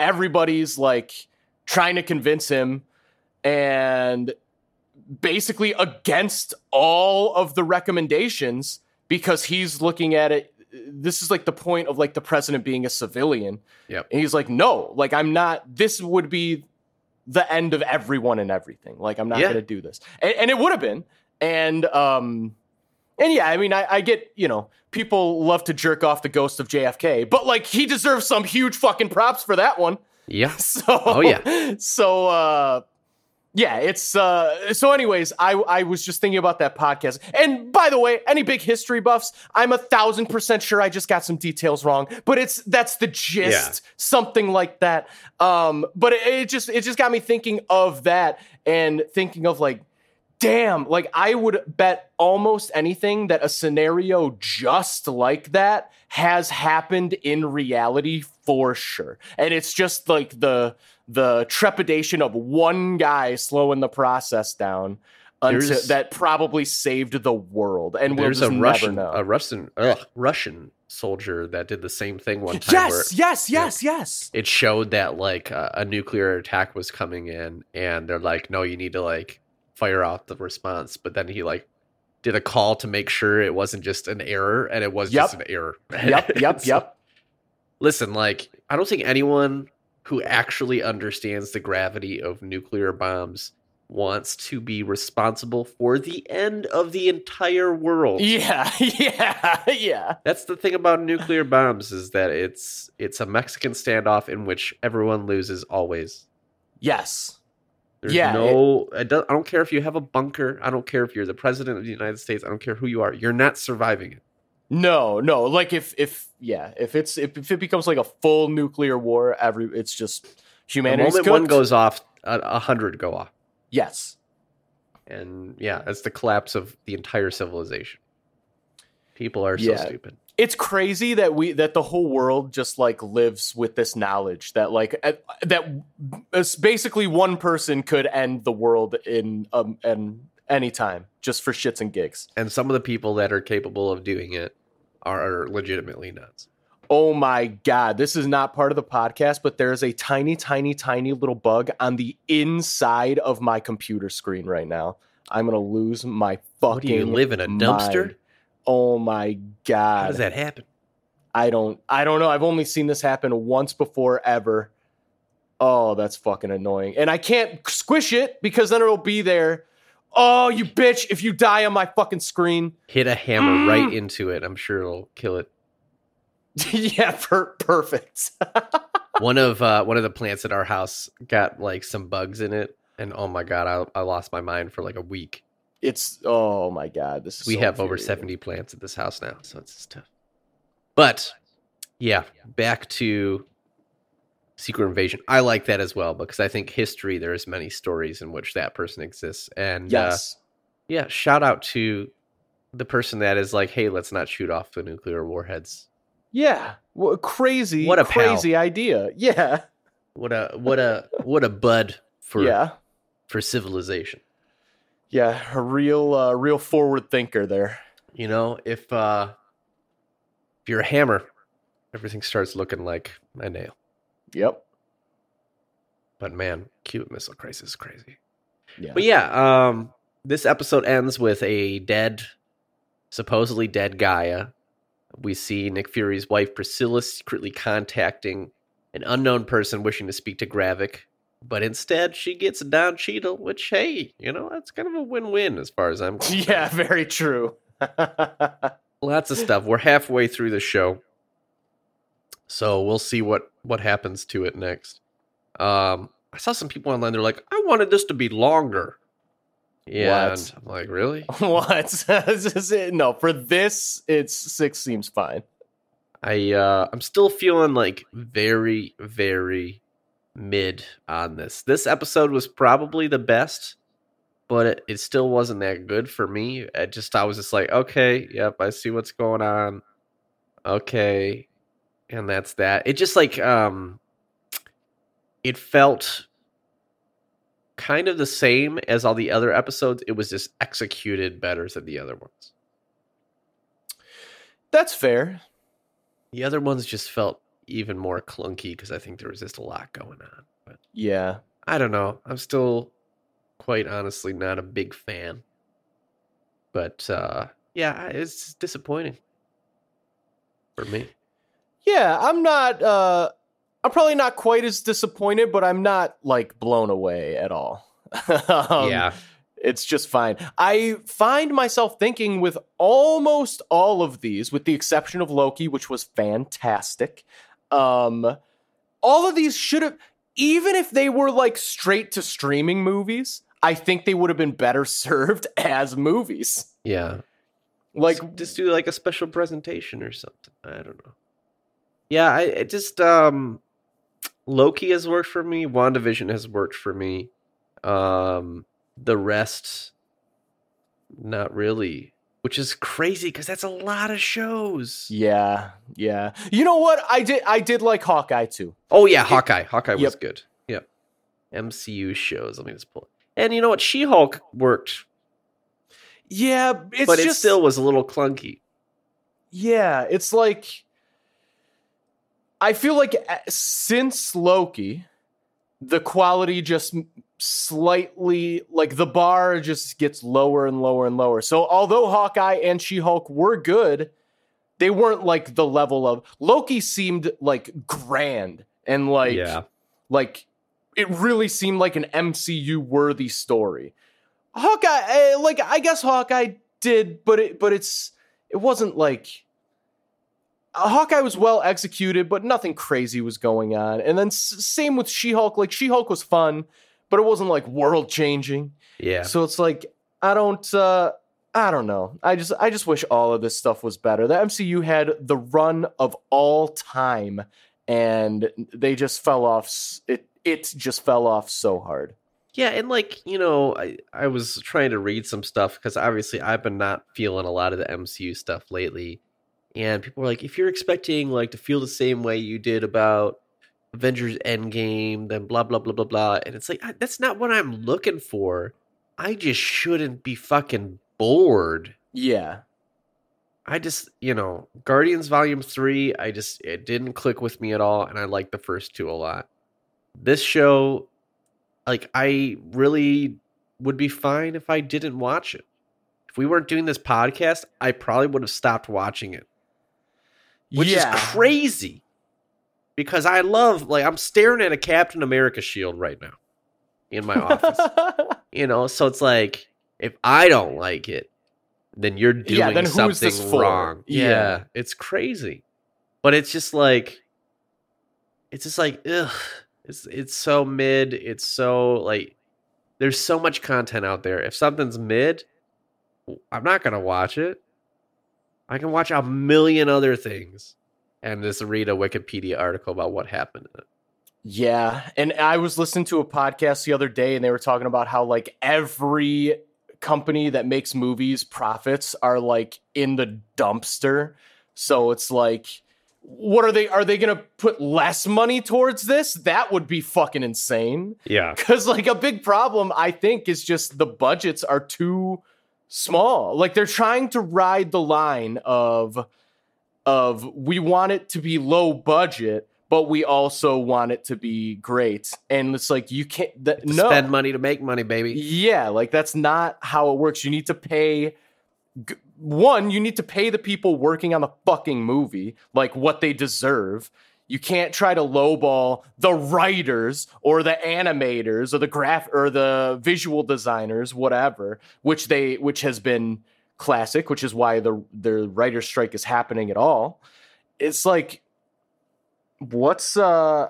everybody's like trying to convince him and basically against all of the recommendations because he's looking at it this is like the point of like the president being a civilian Yep. and he's like no like i'm not this would be the end of everyone and everything like i'm not Yeah. gonna do this and, and it would have been and um and yeah i mean I, I get you know people love to jerk off the ghost of jfk but like he deserves some huge fucking props for that one yeah, so Oh, yeah. so uh yeah it's uh so anyways i i was just thinking about that podcast. And by the way any big history buffs i'm a thousand percent sure i just got some details wrong but it's that's the gist something like that. Um but it, it just it just got me thinking of that and thinking of like damn like i would bet almost anything that a scenario just like that has happened in reality for sure. And it's just like the the trepidation of one guy slowing the process down until that probably saved the world and we'll there's a Russian, a Russian, ugh, Russian soldier that did the same thing one time. where yes yes yes yes it showed that like uh, a nuclear attack was coming in, and they're like, "No, you need to like fire out the response." But then he like did a call to make sure it wasn't just an error, and it was just an error. yep yep So, yep Listen, like I don't think anyone who actually understands the gravity of nuclear bombs wants to be responsible for the end of the entire world. yeah yeah yeah That's the thing about nuclear bombs is that it's it's a Mexican standoff in which everyone loses always. yes There's Yeah, no I don't, I don't care if you have a bunker, I don't care if you're the president of the United States, I don't care who you are. You're not surviving it. No, no. Like if if yeah, if it's if, it becomes like a full nuclear war, every it's just The humanity's moment one goes off, a, a hundred go off. yes, And yeah, that's the collapse of the entire civilization. People are Yeah. so stupid. it's crazy that we that the whole world just like lives with this knowledge that like that basically one person could end the world in um and anytime, just for shits and gigs. And some of the people that are capable of doing it are, legitimately nuts. Oh my god, this is not part of the podcast, but there's a tiny, tiny, tiny little bug on the inside of my computer screen right now. I'm gonna lose my fucking. What do you live in a dumpster? mind. Oh my god! How does that happen? I don't I don't know. I've only seen this happen once before ever. Oh, that's fucking annoying. And I can't squish it because then it'll be there. Oh, you bitch, if you die on my fucking screen. Hit a hammer Mm. right into it. I'm sure it'll kill it. yeah, per- perfect. one of uh, one of the plants at our house got like some bugs in it, and oh my god, I, I lost my mind for like a week. it's oh my god, this is we so have over 70 plants at this house now, so it's tough. But yeah, back to Secret Invasion. I like that as well because I think history there's many stories in which that person exists, and uh, Yes. yeah, shout out to the person that is like, hey, let's not shoot off the nuclear warheads. yeah. What crazy What a pal. crazy idea. Yeah. What a what a what a bud for yeah. for civilization. Yeah, a real uh, real forward thinker there. You know, if uh if you're a hammer, everything starts looking like a nail. Yep. But man, Cuban Missile Crisis is crazy. Yeah. But yeah, um, this episode ends with a dead, supposedly dead G'iah. We see Nick Fury's wife Priscilla secretly contacting an unknown person wishing to speak to Gravik, but instead she gets Don Cheadle, which hey, you know that's kind of a win-win as far as I'm. concerned. yeah, very true. lots of stuff. We're halfway through the show, so we'll see what what happens to it next. Um, I saw some people online. They're like, "I wanted this to be longer." Yeah, What? and I'm like, really? what? This is it. no, for this, it's six seems fine. I uh, I'm still feeling like very very mid on this. This episode was probably the best, but it, it still wasn't that good for me. I just I was just like, okay, yep, I see what's going on. Okay, and that's that. It just like um, it felt kind of the same as all the other episodes. It was just executed better than the other ones. That's fair. The other ones just felt even more clunky because I think there was just a lot going on. But Yeah. I don't know. I'm still quite honestly not a big fan. But uh yeah, it's disappointing for me. Yeah, I'm not uh I'm probably not quite as disappointed, but I'm not like blown away at all. Um, yeah. It's just fine. I find myself thinking with almost all of these, with the exception of Loki, which was fantastic. Um, all of these should have, even if they were like straight to streaming movies, I think they would have been better served as movies. Yeah. Like, Like just do like a special presentation or something. I don't know. Yeah, I it just um Loki has worked for me, WandaVision has worked for me. Um the rest not really, which is crazy cuz that's a lot of shows. yeah, yeah. You know what? I did, I did like Hawkeye too. Oh yeah, Hawkeye. Hawkeye was Yep. good. Yep. MCU shows. Let me just pull it. And you know what? She-Hulk worked, Yeah, it's but it just still was a little clunky. Yeah, it's like I feel like uh, since Loki, the quality just slightly like the bar just gets lower and lower and lower. So although Hawkeye and She-Hulk were good, they weren't like the level of Loki seemed like grand and like yeah. like it really seemed like an MCU worthy story. Hawkeye, eh, like I guess Hawkeye did, but it but it's it wasn't like Hawkeye was well executed, but nothing crazy was going on. And then s- same with She-Hulk. Like She-Hulk was fun, but it wasn't like world changing. Yeah. So it's like I don't uh I don't know. I just I just wish all of this stuff was better. The MCU had the run of all time and they just fell off it it just fell off so hard. Yeah, and like, you know, I, I was trying to read some stuff because obviously I've been not feeling a lot of the MCU stuff lately. And people were like, if you're expecting like to feel the same way you did about Avengers Endgame, then blah blah blah blah blah. And it's like that's not what I'm looking for. I just shouldn't be fucking bored. Yeah. I just, you know, Guardians Volume 3, I just, it didn't click with me at all. And I like the first two a lot. This show, like, I really would be fine if I didn't watch it. If we weren't doing this podcast, I probably would have stopped watching it, which yeah. is crazy because I love, like, I'm staring at a Captain America shield right now in my office. you know, so it's like, if I don't like it, then you're doing Yeah, then something wrong. Yeah. Yeah. it's crazy. But it's just like it's just like ugh. It's it's so mid. It's so like there's so much content out there. If something's mid, I'm not gonna watch it. I can watch a million other things and just read a Wikipedia article about what happened in it. Yeah, and I was listening to a podcast the other day, and they were talking about how like every company that makes movies profits are like in the dumpster. So it's like, what are they? Are they going to put less money towards this? That would be fucking insane. Yeah. Because like a big problem, I think, is just the budgets are too small. Like they're trying to ride the line of of we want it to be low budget, but we also want it to be great. And it's like you can't that, no Spend money to make money, baby. yeah, like that's not how it works. You need to pay g- one, you need to pay the people working on the fucking movie like what they deserve. You can't try to lowball the writers or the animators or the graph or the visual designers, whatever, which they which has been classic, which is why the the writer's strike is happening at all. It's like what's uh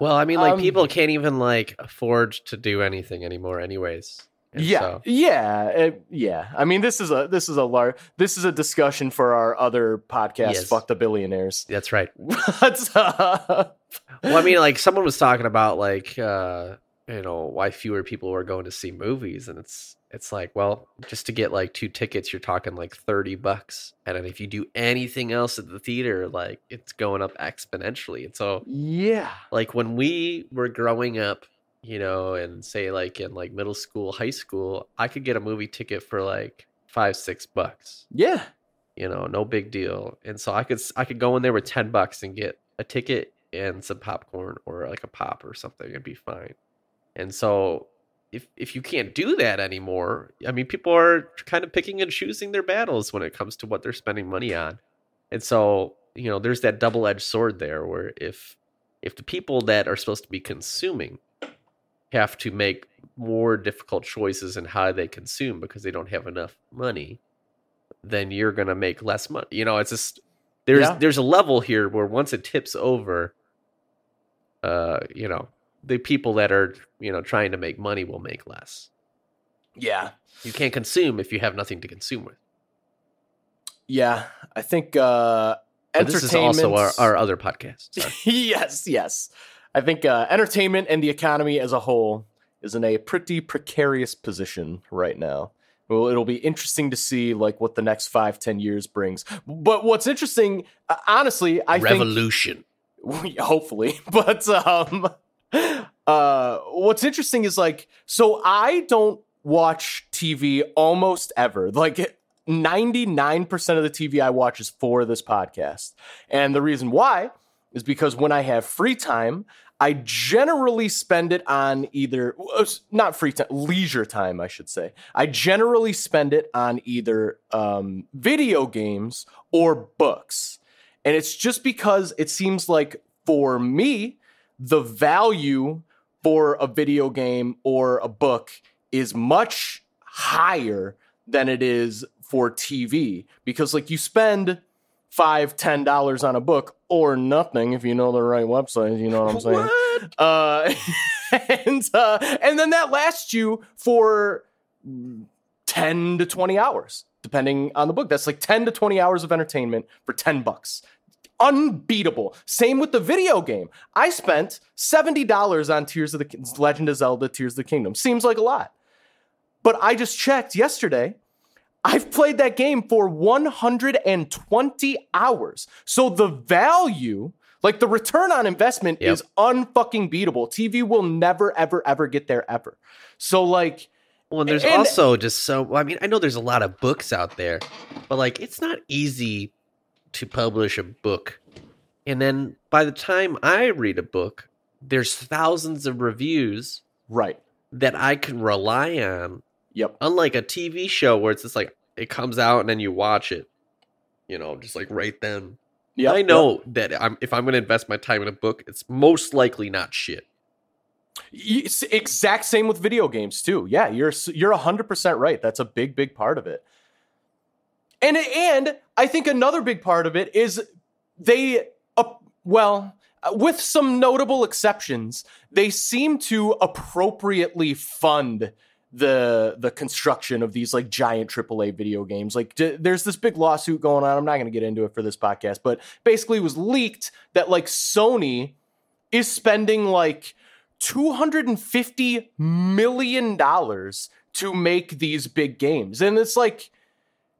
Well, I mean, like Um, people can't even like afford to do anything anymore, anyways. And yeah so- yeah uh, yeah i mean this is a this is a large this is a discussion for our other podcast Yes. fuck the billionaires that's right. What's up? Well, I mean, like someone was talking about like uh, you know why fewer people were going to see movies, and it's it's like, well, just to get like two tickets, you're talking like thirty bucks, and then if you do anything else at the theater, like it's going up exponentially. And so, yeah like when we were growing up, you know, and say like in like middle school, high school, I could get a movie ticket for like five, six bucks. yeah You know, no big deal. And so I could I could go in there with ten bucks and get a ticket and some popcorn or like a pop or something and be fine. And so if if you can't do that anymore, I mean, people are kind of picking and choosing their battles when it comes to what they're spending money on. And so, you know, there's that double-edged sword there where if if the people that are supposed to be consuming have to make more difficult choices in how they consume because they don't have enough money, then you're going to make less money. You know, it's just there's Yeah. there's a level here where once it tips over uh, you know, the people that are, you know, trying to make money will make less. yeah You can't consume if you have nothing to consume with. yeah i think uh But this is also our, our other podcast. Yes yes i think uh entertainment and the economy as a whole is in a pretty precarious position right now. Well it'll be interesting to see like what the next five ten years brings. But what's interesting uh, honestly i think Revolution. hopefully but um uh what's interesting is like so i don't watch tv almost ever. Like 99% of the tv i watch is for this podcast. And the reason why is because when i have free time i generally spend it on either uh, not free time leisure time i should say i generally spend it on either um, video games or books and it's just because it seems like for me, the value for a video game or a book is much higher than it is for TV. Because like you spend five, ten dollars on a book or nothing if you know the right website, you know what I'm saying? Uh, and uh, and then that lasts you for 10 to 20 hours depending on the book. That's like 10 to 20 hours of entertainment for 10 bucks. Unbeatable. Same with the video game. I spent $70 on tears of the legend of zelda tears of the kingdom. Seems like a lot. But i just checked yesterday I've played that game for 120 hours. So the value, like the return on investment Yep. is unfucking beatable. TV will never, ever, ever get there ever. So like, Well, and there's And- also just so I mean, I know there's a lot of books out there, but like it's not easy to publish a book. And then by the time I read a book, there's thousands of reviews Right. that I can rely on. Yep. Unlike a TV show where it's just like it comes out and then you watch it, you know, just like right then. Yeah. I yep. know that I'm if I'm going to invest my time in a book, it's most likely not shit. Y- s- Exact same with video games too. Yeah, you're you're hundred percent right. That's a big, big part of it. And and I think another big part of it is they, uh, well, with some notable exceptions, they seem to appropriately fund the the construction of these like giant AAA video games. Like d- there's this big lawsuit going on. I'm not going to get into it for this podcast, but basically was leaked that like Sony is spending like 250 million dollars to make these big games. And it's like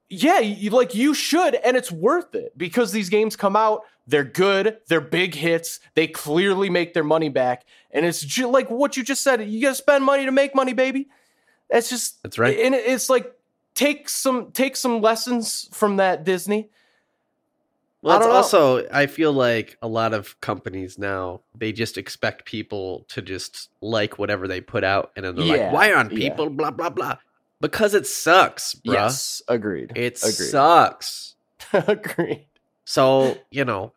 yeah, you, like you should and it's worth it because these games come out, they're good, they're big hits, they clearly make their money back and it's ju- like what you just said, you got to spend money to make money, baby. That's just That's right. And it's like take some take some lessons from that Disney. Well, I it's don't know. also I feel like a lot of companies now they just expect people to just like whatever they put out, and then they're Yeah, like, "Why aren't yeah. people blah blah blah?" Because it sucks, bruh. Yes, agreed. It agreed. sucks. agreed. So you know,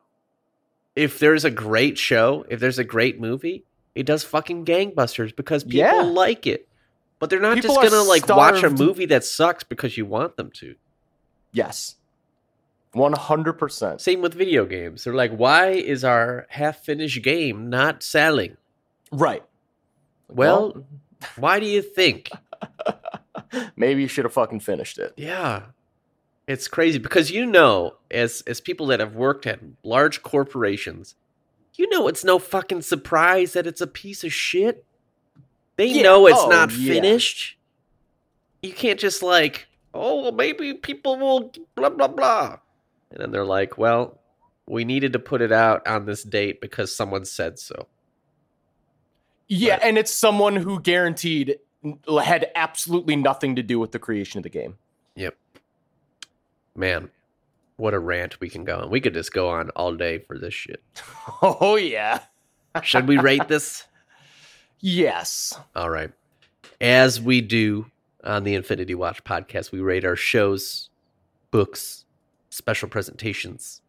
if there's a great show, if there's a great movie, it does fucking gangbusters because people Yeah. like it. But they're not People just gonna like watch a movie that sucks because you want them to. Yes. 100%. Same with video games. They're like, why is our half finished game not selling? Right. Well, why do you think? maybe you should have fucking finished it. Yeah. It's crazy because you know, as as people that have worked at large corporations, you know it's no fucking surprise that it's a piece of shit. They Yeah. know it's Oh, not yeah. finished. You can't just like, oh, well, maybe people will blah blah blah. And then they're like, well, we needed to put it out on this date because someone said so. Yeah, Right. and it's someone who guaranteed had absolutely nothing to do with the creation of the game. Yep. Man, what a rant we can go on. We could just go on all day for this shit. Oh yeah. Should we rate this? Yes. All right. As we do on the Infinity Watch podcast, we rate our shows, books, special presentations,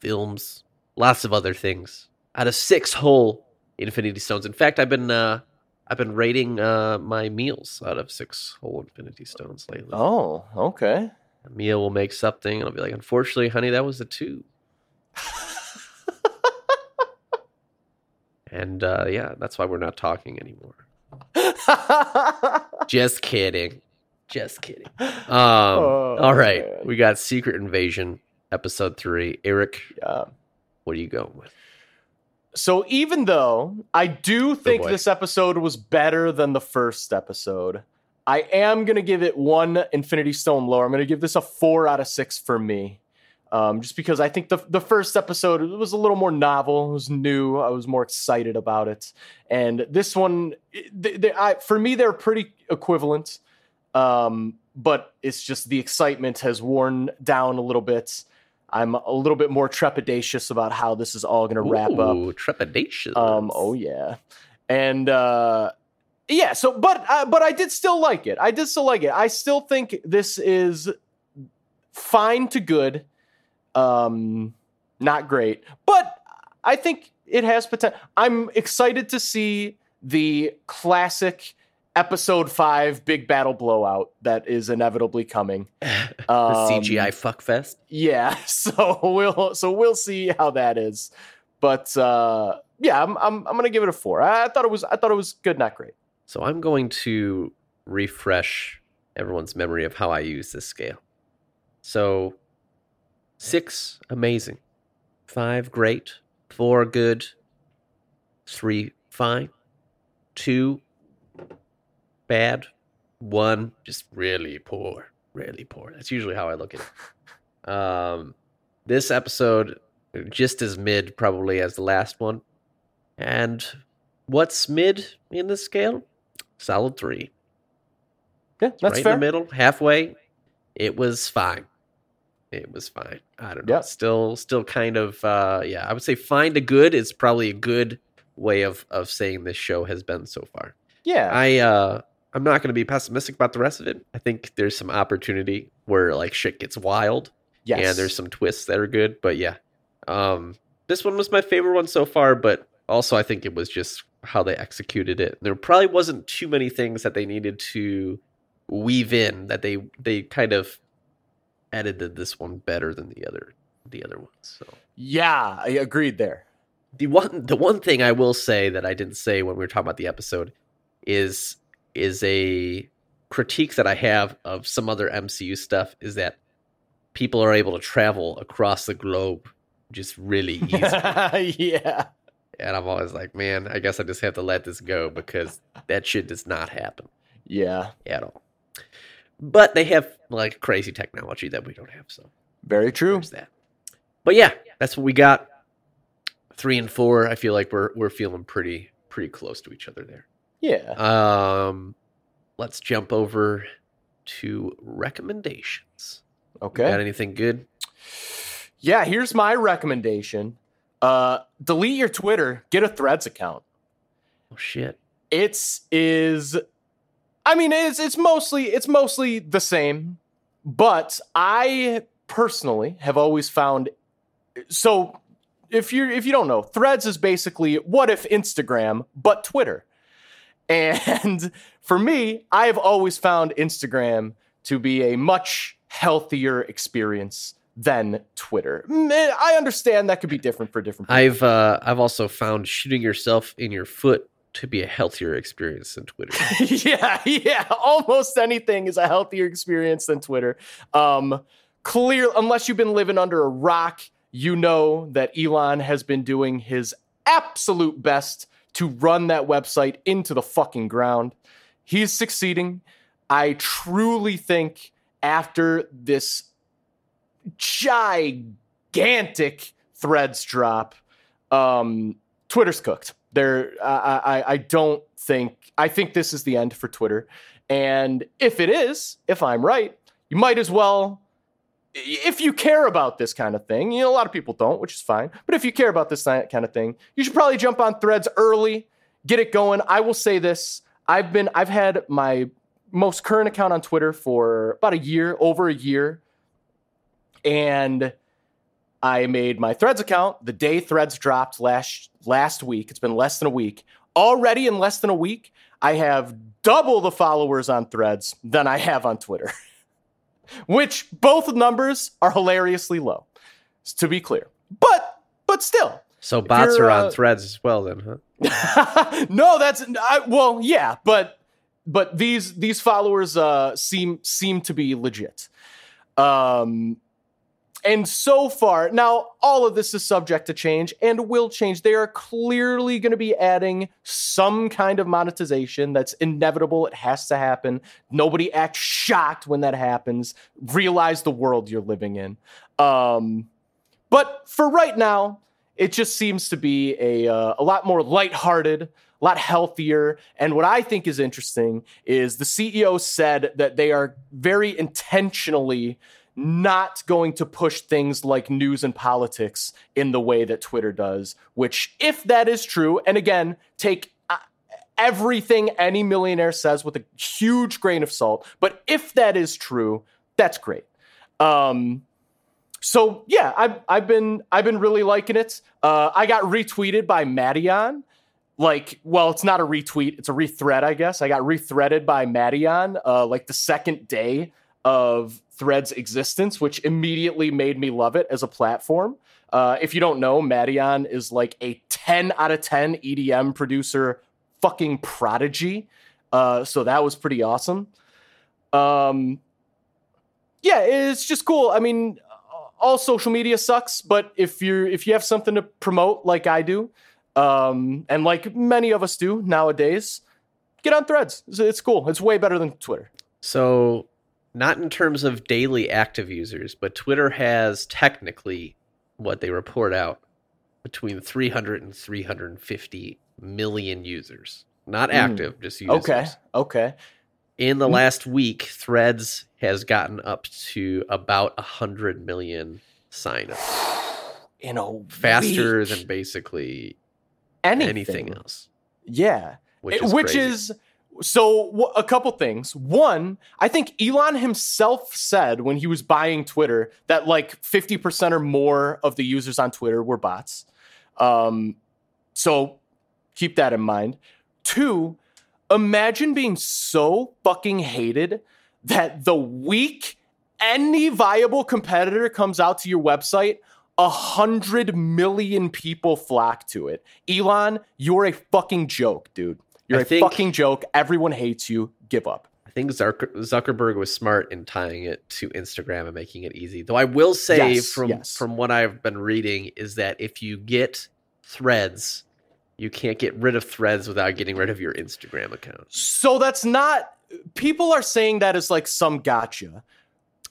films, lots of other things out of six whole Infinity Stones. In fact, I've been uh, I've been rating uh, my meals out of six whole Infinity Stones lately. Oh, okay. A meal will make something, and I'll be like, unfortunately, honey, that was a two. and uh, yeah, that's why we're not talking anymore. Just kidding. Just kidding. Um, Oh, all right. man. We got Secret Invasion, episode three. Erik, yeah. what are you going with? So even though I do think boy. this episode was better than the first episode, I am gonna give it one Infinity Stone lower. I'm gonna give this a four out of six for me. Um, just because I think the the first episode was a little more novel, it was new. I was more excited about it, and this one, they, they, I, for me, they're pretty equivalent. Um, but it's just the excitement has worn down a little bit. I'm a little bit more trepidatious about how this is all going to wrap up. Ooh, trepidation. Um, oh yeah, and uh, yeah. So, but uh, but I did still like it. I did still like it. I still think this is fine to good. Um, not great, but I think it has potential. I'm excited to see the classic episode five big battle blowout that is inevitably coming. the Um, CGI fuckfest. yeah, so we'll so we'll see how that is. But uh yeah, I'm I'm I'm gonna give it a four. I, I thought it was I thought it was good, not great. So I'm going to refresh everyone's memory of how I use this scale. So six, amazing. Five, great. Four, good. Three, fine. Two, bad. One, just really poor. Really poor. That's usually how I look at it. Um, this episode, just as mid probably as the last one. And what's mid in this scale? Solid three. Yeah, that's right fair. in the middle, halfway. It was fine. It was fine. I don't know. Still, still kind of. uh Yeah, I would say find a good is probably a good way of of saying this show has been so far. Yeah. I uh I'm not going to be pessimistic about the rest of it. I think there's some opportunity where like shit gets wild yes. and there's some twists that are good, but yeah. Um this one was my favorite one so far, but also I think it was just how they executed it. There probably wasn't too many things that they needed to weave in that they they kind of edited this one better than the other the other ones. So Yeah, I agreed there. the one the one thing I will say that I didn't say when we were talking about the episode is is a critique that I have of some other MCU stuff is that people are able to travel across the globe just really easy. yeah. and I'm always like, man, I guess I just have to let this go because that shit does not happen Yeah. at all. But they have like crazy technology that we don't have, so Very true. there's that. But yeah, that's what we got. Three and four, I feel like we're we're feeling pretty pretty close to each other there. Yeah. Um, let's jump over to recommendations. Okay. Got anything good? Yeah, here's my recommendation. Uh delete your Twitter, get a Threads account. Oh shit! It's is I mean it's it's mostly it's mostly the same, but I personally have always found so if you if you don't know, Threads is basically what if Instagram but Twitter. And for me, I have always found Instagram to be a much healthier experience than Twitter. Mm, I understand that could be different for different people. I've uh, I've also found shooting yourself in your foot to be a healthier experience than Twitter. yeah, yeah. Almost anything is a healthier experience than Twitter. Um, clear, unless you've been living under a rock, you know that Elon has been doing his absolute best to run that website into the fucking ground. He's succeeding. I truly think after this gigantic threads drop, um, Twitter's cooked. There, I, I, I don't think. I think this is the end for Twitter. And if it is, if I'm right, you might as well. If you care about this kind of thing, you know, a lot of people don't, which is fine. But if you care about this kind of thing, you should probably jump on threads early, get it going. I will say this. I've been, I've had my most current account on Twitter for about a year, over a year. And I made my Threads account the day Threads dropped last last week. It's been less than a week. Already in less than a week, I have double the followers on Threads than I have on Twitter. Which both numbers are hilariously low, to be clear. But but still. So bots are on uh, threads as well, then, huh? no, that's I, well, yeah, but but these these followers uh, seem seem to be legit. Um, and so far, now all of this is subject to change and will change. They are clearly going to be adding some kind of monetization. That's inevitable. It has to happen. Nobody act shocked when that happens. Realize the world you're living in. Um, but for right now, it just seems to be a uh, a lot more lighthearted, a lot healthier. And what I think is interesting is the CEO said that they are very intentionally not going to push things like news and politics in the way that Twitter does, which, if that is true, and again, take uh, everything any millionaire says with a huge grain of salt, but if that is true, that's great. Um, so yeah, I've I've been I've been really liking it. Uh, I got retweeted by Madeon. Like, well, it's not a retweet; it's a rethread, I guess. I got rethreaded by Madeon, uh, like the second day of Thread's existence, which immediately made me love it as a platform. Uh, if you don't know, Madeon is like a 10 out of 10 EDM producer, fucking prodigy. Uh, so that was pretty awesome. Um, yeah, it's just cool. I mean, all social media sucks, but if you're if you have something to promote like I do, um, and like many of us do nowadays, get on Threads. It's, it's cool. It's way better than Twitter. So, not in terms of daily active users, but Twitter has technically what they report out between 300 and 350 million users. Not Mm. active, just users. Okay, okay. In the Mm. last week, Threads has gotten up to about 100 million signups. In a Faster week. than basically anything, anything, else. Yeah, Which It- is, which crazy. is so a couple things. One, I think Elon himself said when he was buying Twitter that like 50% or more of the users on Twitter were bots. Um, so keep that in mind. Two, imagine being so fucking hated that the week any viable competitor comes out to your website, a hundred million people flock to it. Elon, you're a fucking joke, dude. You're I a think- fucking joke. Everyone hates you. Give up. I think Zuckerberg was smart in tying it to Instagram and making it easy. Though I will say Yes, from yes. from what I've been reading is that if you get Threads, you can't get rid of Threads without getting rid of your Instagram account. So that's not. People are saying that as like some gotcha.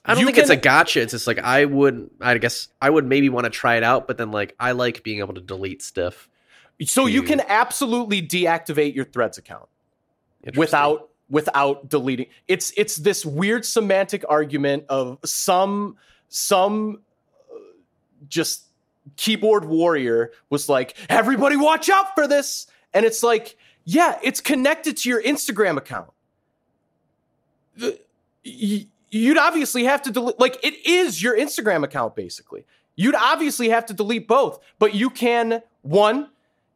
I don't You think it's a gotcha. It's just like I would. I guess I would maybe want to try it out, but then like I like being able to delete stuff So you can absolutely deactivate your Threads account. Without without deleting it's it's this weird semantic argument of some some uh, just keyboard warrior was like everybody watch out for this. And it's like yeah it's connected to your instagram account. You'd obviously have to delete like it is your instagram account basically. You'd obviously have to delete both but you can one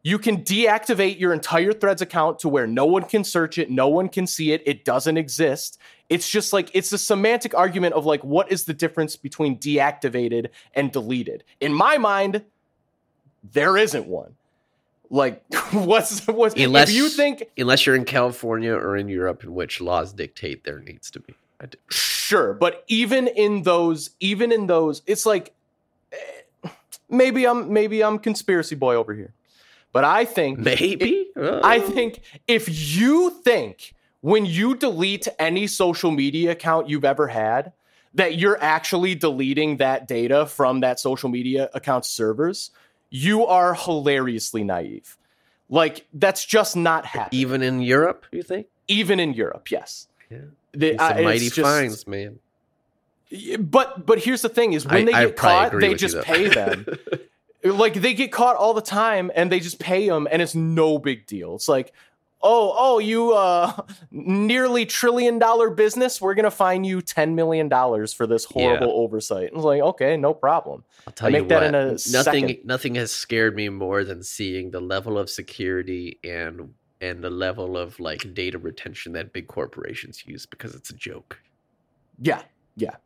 you can deactivate your entire threads account to where no one can search it no one can see it it doesn't exist. It's just like it's a semantic argument of like what is the difference between deactivated and deleted? In my mind there isn't one. Like what's what's Unless if you think unless you're in California or in Europe, in which laws dictate there needs to be. Sure but even in those even in those it's like eh, maybe i'm maybe i'm conspiracy boy over here but i think Maybe I Uh, think if you think when you delete any social media account you've ever had that you're actually deleting that data from that social media account's servers, you are hilariously naive. Like that's just not happening. even in Europe, you think? Even in Europe, yes. Yeah. The- It's uh, some mighty it's just- fines, man. But but here's the thing: is when I- they get caught, they just pay them. like they get caught all the time and they just pay them and it's no big deal. It's like oh oh you uh nearly trillion dollar business we're gonna fine you 10 million dollars for this horrible oversight. It's like okay no problem. I'll tell I you make that what, in a nothing second. nothing has scared me more than seeing the level of security and and the level of like data retention that big corporations use because it's a joke. Yeah yeah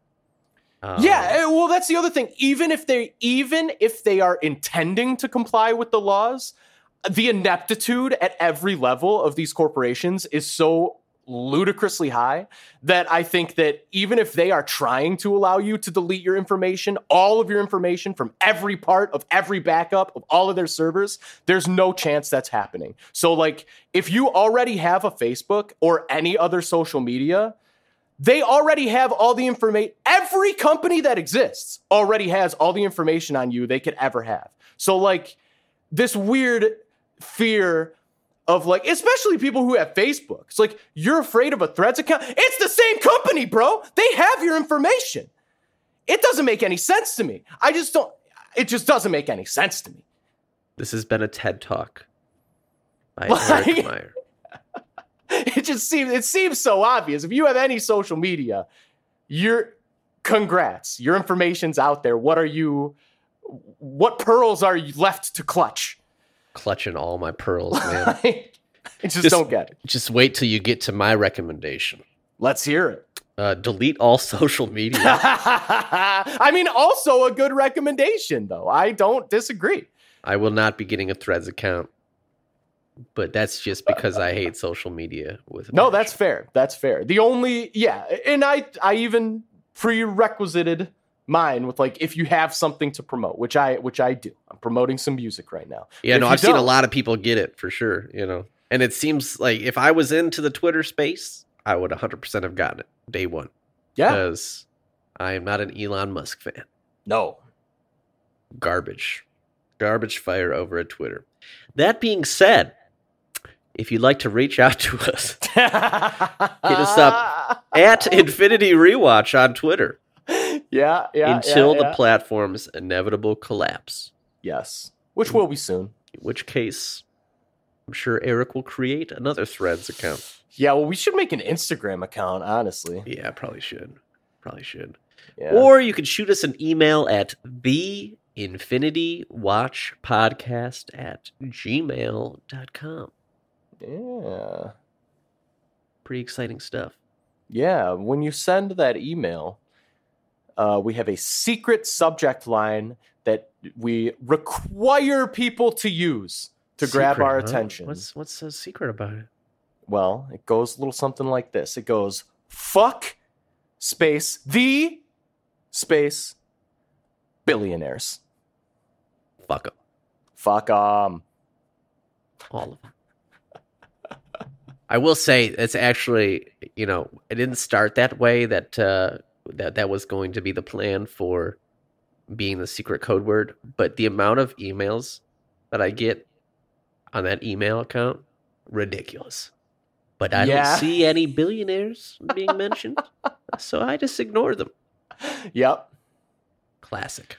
Um, yeah well that's the other thing even if they even if they are intending to comply with the laws the ineptitude at every level of these corporations is so ludicrously high that I think that even if they are trying to allow you to delete your information, all of your information from every part of every backup of all of their servers, there's no chance that's happening. So, like, if you already have a Facebook or any other social media, they already have all the information. Every company that exists already has all the information on you they could ever have. So, like, this weird fear of like, especially people who have Facebook. It's like, you're afraid of a Threads account. It's the same company, bro. They have your information. It doesn't make any sense to me. I just don't, it just doesn't make any sense to me. This has been a TED Talk by Like- Erik Meyer. It just seems, it seems so obvious. If you have any social media, you're, congrats. Your information's out there. What are you, what pearls are you left to clutch? Clutching all my pearls, man. I just, Just- don't get it. Just wait till you get to my recommendation. Let's hear it. Uh, delete all social media. I mean, also a good recommendation, though. I don't disagree. I will not be getting a Threads account, but that's just because I hate social media. With No, that's fair. That's fair. The only, yeah, and I, I even prerequisited mine with like if you have something to promote, which I, which I do. I'm promoting some music right now. Yeah, no, I've seen a lot of people get it for sure. You know, and it seems like if I was into the Twitter space, I would 100% have gotten it day one Yeah, because I am not an Elon Musk fan. no, Garbage, garbage fire over at Twitter. That being said, if you'd like to reach out to us Hit us up at Infinity Rewatch on Twitter Yeah, yeah. until yeah, the yeah. platform's inevitable collapse. yes, which will be soon. In which case, I'm sure Erik will create another Threads account. Yeah, well, we should make an Instagram account, honestly. Yeah, probably should. Probably should. Yeah. Or you can shoot us an email at the Infinity Watch Podcast at gmail.com. yeah. Pretty exciting stuff. Yeah, when you send that email, uh, we have a secret subject line that we require people to use to grab our huh? attention. What's what's so secret about it? Well, it goes a little something like this. It goes fuck space the space billionaires. Fuck 'em. Fuck um. all of them. I will say it's actually, you know, it didn't start that way. That uh, that that was going to be the plan for being the secret code word. But the amount of emails that I get on that email account, ridiculous. But I Yeah. don't see any billionaires being mentioned, so I just ignore them. Yep. Classic.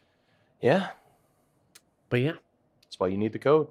Yeah. But yeah, That's why you need the code.